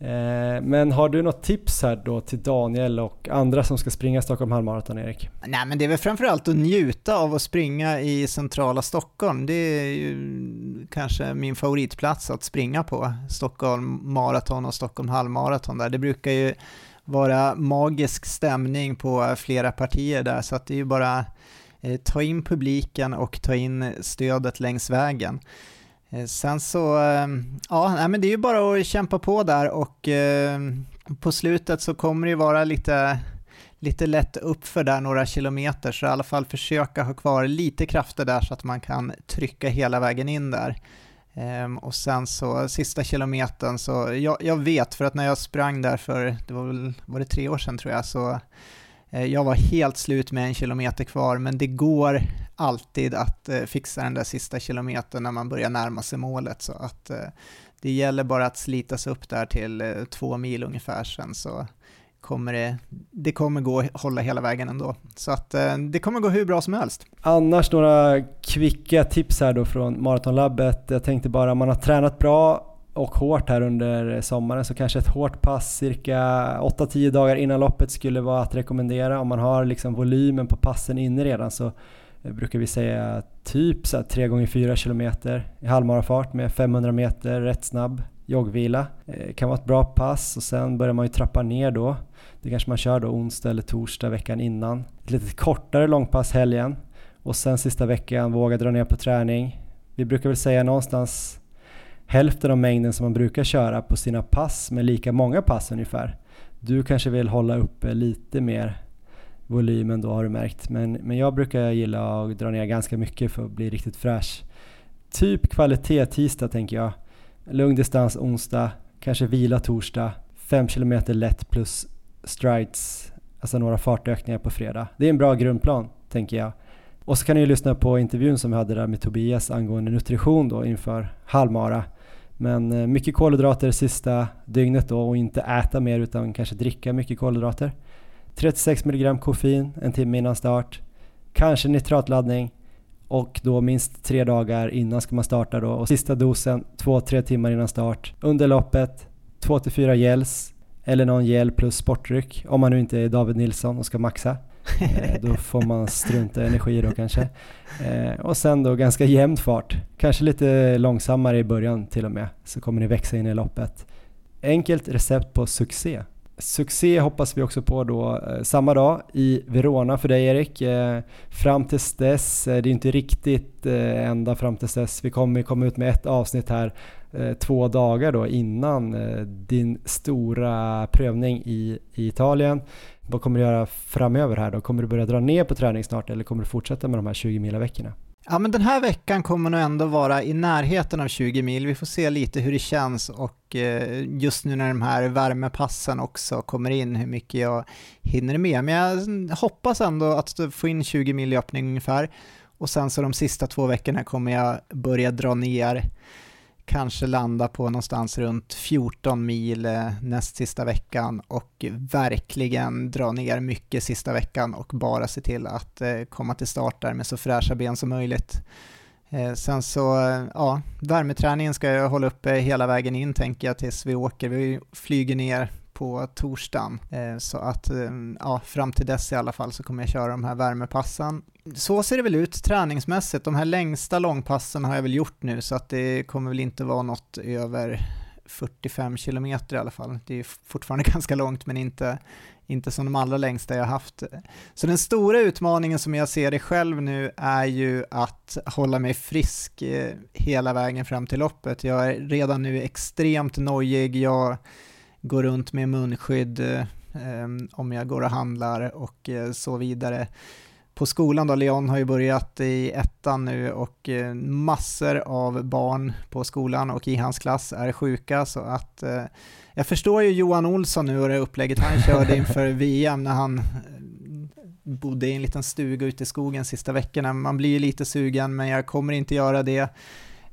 Eh, men har du något tips här då till Daniel och andra som ska springa Stockholm halvmaraton, Erik? Nej, men det är väl framförallt att njuta av att springa i centrala Stockholm. Det är ju kanske min favoritplats att springa på. Stockholm maraton och Stockholm halvmaraton där. Det brukar ju vara magisk stämning på flera partier där, så att det är ju bara att ta in publiken och ta in stödet längs vägen. Eh, sen så, eh, ja, men det är ju bara att kämpa på där och eh, på slutet så kommer det ju vara lite, lite lätt uppför där några kilometer, så i alla fall försöka ha kvar lite krafter där så att man kan trycka hela vägen in där. Ehm, och sen så sista kilometern så, jag, jag, vet för att när jag sprang där för, det var väl, var det tre år sedan tror jag, så Eh, jag var helt slut med en kilometer kvar, men det går alltid att eh, fixa den där sista kilometern när man börjar närma sig målet. Så att eh, det gäller bara att slita sig upp där till två mil ungefär sen så kommer det, det kommer gå att hålla hela vägen ändå. Så att det kommer gå hur bra som helst. Annars några kvicka tips här då från Maratonlabbet. Jag tänkte bara om man har tränat bra och hårt här under sommaren så kanske ett hårt pass cirka 8-10 dagar innan loppet skulle vara att rekommendera. Om man har liksom volymen på passen inne redan så eh, brukar vi säga typ så 3 gånger 4 km i halvmarafart med 500 meter rätt snabb joggvila. Det kan vara ett bra pass och sen börjar man ju trappa ner då. Det kanske man kör då onsdag eller torsdag veckan innan. Ett lite kortare långpass helgen och sen sista veckan våga dra ner på träning. Vi brukar väl säga någonstans hälften av mängden som man brukar köra på sina pass med lika många pass ungefär. Du kanske vill hålla uppe lite mer volymen då har du märkt. Men, men jag brukar gilla att dra ner ganska mycket för att bli riktigt fräsch. Typ kvalitet tisdag tänker jag. Lugn distans onsdag, kanske vila torsdag, 5 km lätt plus strides, alltså några fartökningar på fredag. Det är en bra grundplan tänker jag. Och så kan ni ju lyssna på intervjun som vi hade där med Tobias angående nutrition då inför halvmara. Men eh, mycket kolhydrater sista dygnet då och inte äta mer utan kanske dricka mycket kolhydrater. 36 mg koffein en timme innan start, kanske nitratladdning och då minst tre dagar innan ska man starta då och sista dosen 2-3 timmar innan start. Under loppet 2-4 gels eller någon gel plus sportdryck om man nu inte är David Nilsson och ska maxa. Eh, då får man strunta i energi då kanske. Eh, och sen då ganska jämn fart, kanske lite långsammare i början till och med, så kommer ni växa in i loppet. Enkelt recept på succé. Succé hoppas vi också på då eh, samma dag i Verona för dig Erik. Eh, fram tills dess, det är inte riktigt ända fram tills dess, vi kommer komma ut med ett avsnitt här två dagar då innan din stora prövning i, i Italien. Vad kommer du göra framöver här då? Kommer du börja dra ner på träning snart eller kommer du fortsätta med de här 20 mila veckorna? Ja, men den här veckan kommer nog ändå vara i närheten av 20 mil. Vi får se lite hur det känns och eh, just nu när de här värmepassen också kommer in, hur mycket jag hinner med. Men jag hoppas ändå att få in 20 mil i öppning ungefär. Och sen så de sista två veckorna kommer jag börja dra ner kanske landa på någonstans runt 14 mil eh, näst sista veckan och verkligen dra ner mycket sista veckan och bara se till att eh, komma till start där med så fräscha ben som möjligt. Eh, sen så, ja, värmeträningen ska jag hålla uppe hela vägen in tänker jag tills vi åker. Vi flyger ner på torsdagen. Eh, så att eh, ja, fram till dess i alla fall så kommer jag köra de här värmepassen så ser det väl ut träningsmässigt. De här längsta långpassen har jag väl gjort nu så att det kommer väl inte vara något över 45 kilometer i alla fall. Det är fortfarande ganska långt men inte, inte som de allra längsta jag haft. Så den stora utmaningen som jag ser det själv nu är ju att hålla mig frisk eh, hela vägen fram till loppet. Jag är redan nu extremt nojig. Jag går runt med munskydd eh, om jag går och handlar och eh, så vidare på skolan då, Leon har ju börjat i ettan nu och eh, massor av barn på skolan och i hans klass är sjuka så att eh, jag förstår ju Johan Olsson nu och det upplägget han körde inför VM när han eh, bodde i en liten stuga ute i skogen sista veckorna. Man blir ju lite sugen men jag kommer inte göra det.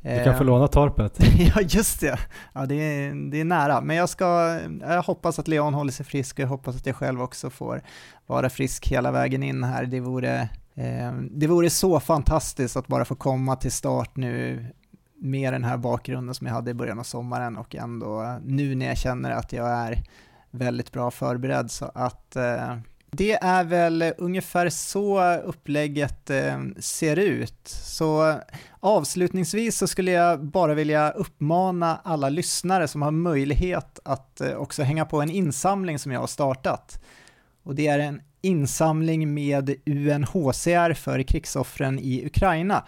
Du kan få låna torpet. ja, just det. Ja, det är, det är nära. Men jag, ska, jag hoppas att Leon håller sig frisk och jag hoppas att jag själv också får vara frisk hela vägen in här. Det vore, eh, det vore så fantastiskt att bara få komma till start nu med den här bakgrunden som jag hade i början av sommaren och ändå nu när jag känner att jag är väldigt bra förberedd. Så att eh, det är väl ungefär så upplägget eh, ser ut. Så avslutningsvis så skulle jag bara vilja uppmana alla lyssnare som har möjlighet att eh, också hänga på en insamling som jag har startat. Och det är en insamling med UNHCR för krigsoffren i Ukraina.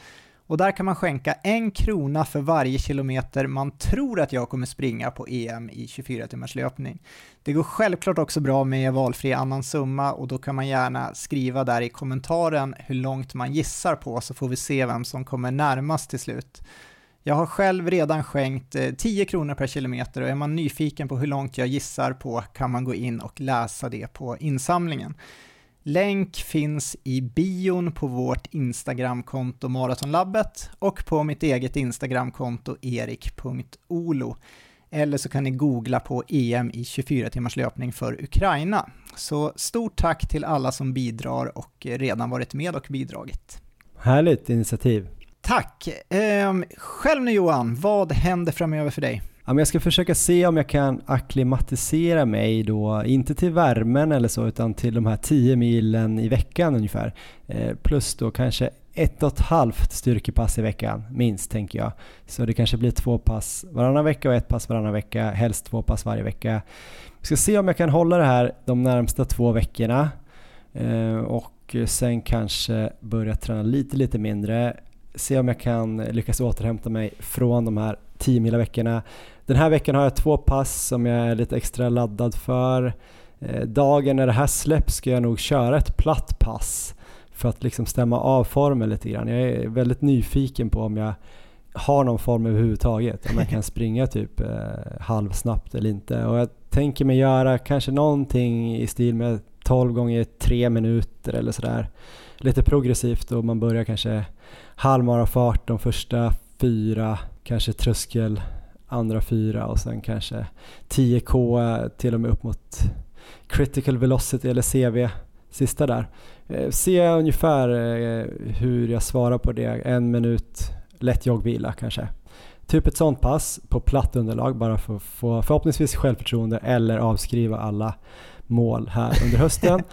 Och där kan man skänka en krona för varje kilometer man tror att jag kommer springa på EM i 24 timmars löpning. Det går självklart också bra med valfri annan summa och då kan man gärna skriva där i kommentaren hur långt man gissar på så får vi se vem som kommer närmast till slut. Jag har själv redan skänkt eh, 10 kronor per kilometer och är man nyfiken på hur långt jag gissar på kan man gå in och läsa det på insamlingen. Länk finns i bion på vårt Instagramkonto Maratonlabbet och på mitt eget Instagramkonto erik.olo. Eller så kan ni googla på EM i 24 timmars löpning för Ukraina. Så stort tack till alla som bidrar och redan varit med och bidragit. Härligt initiativ. Tack! Ehm, själv nu Johan, vad händer framöver för dig? Ja, men jag ska försöka se om jag kan akklimatisera mig då, inte till värmen eller så, utan till de här 10 milen i veckan ungefär. Eh, plus då kanske ett och ett halvt styrkepass i veckan, minst tänker jag. Så det kanske blir två pass varannan vecka och ett pass varannan vecka, helst två pass varje vecka. Vi ska se om jag kan hålla det här de närmsta två veckorna eh, och sen kanske börja träna lite, lite mindre. Se om jag kan lyckas återhämta mig från de här 10 mila veckorna. Den här veckan har jag två pass som jag är lite extra laddad för. Eh, dagen när det här släpps ska jag nog köra ett platt pass för att liksom stämma av formen lite grann. Jag är väldigt nyfiken på om jag har någon form överhuvudtaget. Om jag kan springa typ eh, halvsnabbt eller inte. Och jag tänker mig göra kanske någonting i stil med 12 gånger 3 minuter eller sådär. Lite progressivt och man börjar kanske halvmarafart de första fyra, kanske tröskel andra fyra och sen kanske 10K till och med upp mot critical velocity eller CV sista där. Eh, se ungefär eh, hur jag svarar på det, en minut lätt joggvila kanske. Typ ett sånt pass på platt underlag bara för att få förhoppningsvis självförtroende eller avskriva alla mål här under hösten.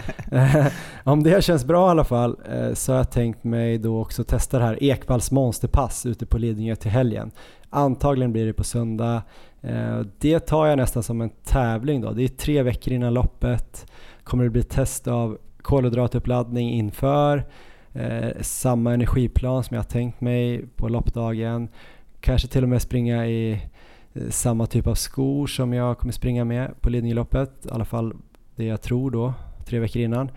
Om det känns bra i alla fall eh, så har jag tänkt mig då också testa det här Ekvalls monsterpass ute på Lidingö till helgen. Antagligen blir det på söndag. Eh, det tar jag nästan som en tävling då. Det är tre veckor innan loppet. Kommer det bli test av kolhydratuppladdning inför. Eh, samma energiplan som jag har tänkt mig på loppdagen. Kanske till och med springa i eh, samma typ av skor som jag kommer springa med på Lidingöloppet. I alla fall det jag tror då, tre veckor innan.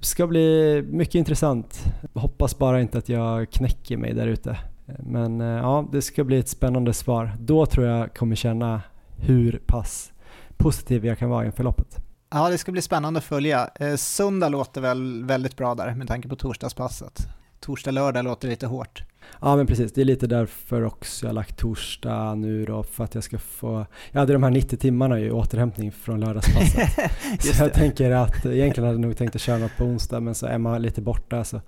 Ska bli mycket intressant. Hoppas bara inte att jag knäcker mig där ute. Men eh, ja, det ska bli ett spännande svar. Då tror jag kommer känna hur pass positiv jag kan vara inför loppet. Ja, det ska bli spännande att följa. Eh, söndag låter väl väldigt bra där med tanke på torsdagspasset. Torsdag, lördag låter lite hårt. Ja men precis, det är lite därför också jag har lagt torsdag nu då för att jag ska få, jag hade de här 90 timmarna i återhämtning från lördagspasset. så jag tänker att egentligen hade jag nog tänkt att köra något på onsdag men så är man lite borta så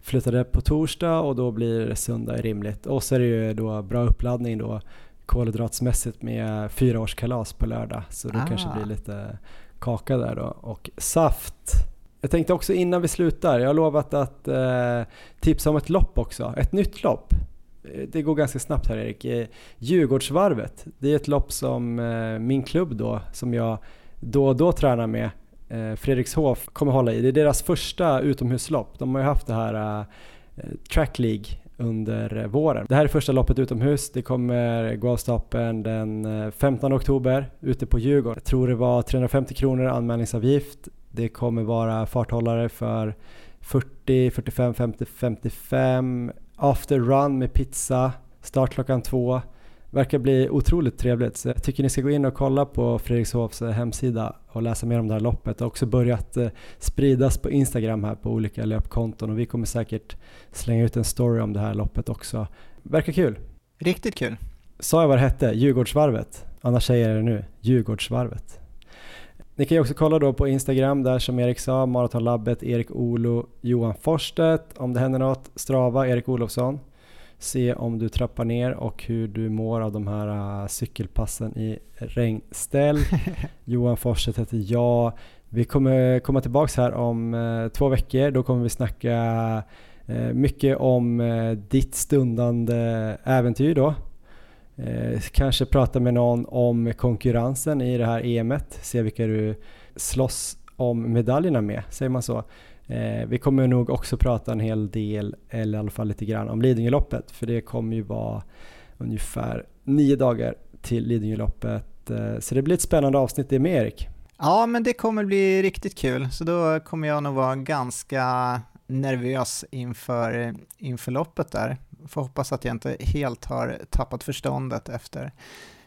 flyttade jag på torsdag och då blir det söndag rimligt. Och så är det ju då bra uppladdning då kolhydratsmässigt med fyraårskalas på lördag så det ah. kanske blir lite kaka där då och saft jag tänkte också innan vi slutar, jag har lovat att eh, tipsa om ett lopp också, ett nytt lopp. Eh, det går ganska snabbt här Erik. Eh, Djurgårdsvarvet, det är ett lopp som eh, min klubb då, som jag då och då tränar med, eh, Fredrikshof, kommer hålla i. Det är deras första utomhuslopp. De har ju haft det här eh, Track League under eh, våren. Det här är första loppet utomhus. Det kommer gå av stapeln den 15 oktober ute på Djurgården. Jag tror det var 350 kronor anmälningsavgift. Det kommer vara farthållare för 40, 45, 50, 55. After run med pizza. Start klockan två. Verkar bli otroligt trevligt. Så jag tycker ni ska gå in och kolla på Fredrikshovs hemsida och läsa mer om det här loppet. Det har också börjat eh, spridas på Instagram här på olika löpkonton och vi kommer säkert slänga ut en story om det här loppet också. Verkar kul. Riktigt kul. Sa jag vad det hette? Djurgårdsvarvet? Annars säger jag det nu. Djurgårdsvarvet. Ni kan ju också kolla då på Instagram där som Erik sa, Maratonlabbet, Erik Olo, Johan Forstedt. Om det händer något, Strava, Erik Olofsson. se om du trappar ner och hur du mår av de här uh, cykelpassen i regnställ. Johan Forsstedt heter jag. Vi kommer komma tillbaka här om uh, två veckor. Då kommer vi snacka uh, mycket om ditt stundande äventyr då. Eh, kanske prata med någon om konkurrensen i det här EMet, se vilka du slåss om medaljerna med, säger man så. Eh, vi kommer nog också prata en hel del, eller i alla fall lite grann, om Lidingöloppet, för det kommer ju vara ungefär nio dagar till Lidingöloppet. Eh, så det blir ett spännande avsnitt det med Erik. Ja, men det kommer bli riktigt kul, så då kommer jag nog vara ganska nervös inför, inför loppet där. Får hoppas att jag inte helt har tappat förståndet efter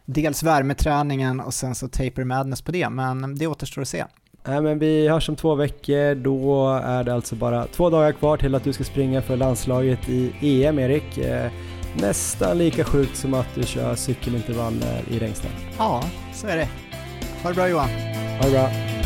dels värmeträningen och sen så taper madness på det, men det återstår att se. Nej, men vi hörs om två veckor. Då är det alltså bara två dagar kvar till att du ska springa för landslaget i EM, Erik. Eh, nästan lika sjukt som att du kör cykelintervaller i Rengsted. Ja, så är det. Ha det bra Johan. Ha det bra.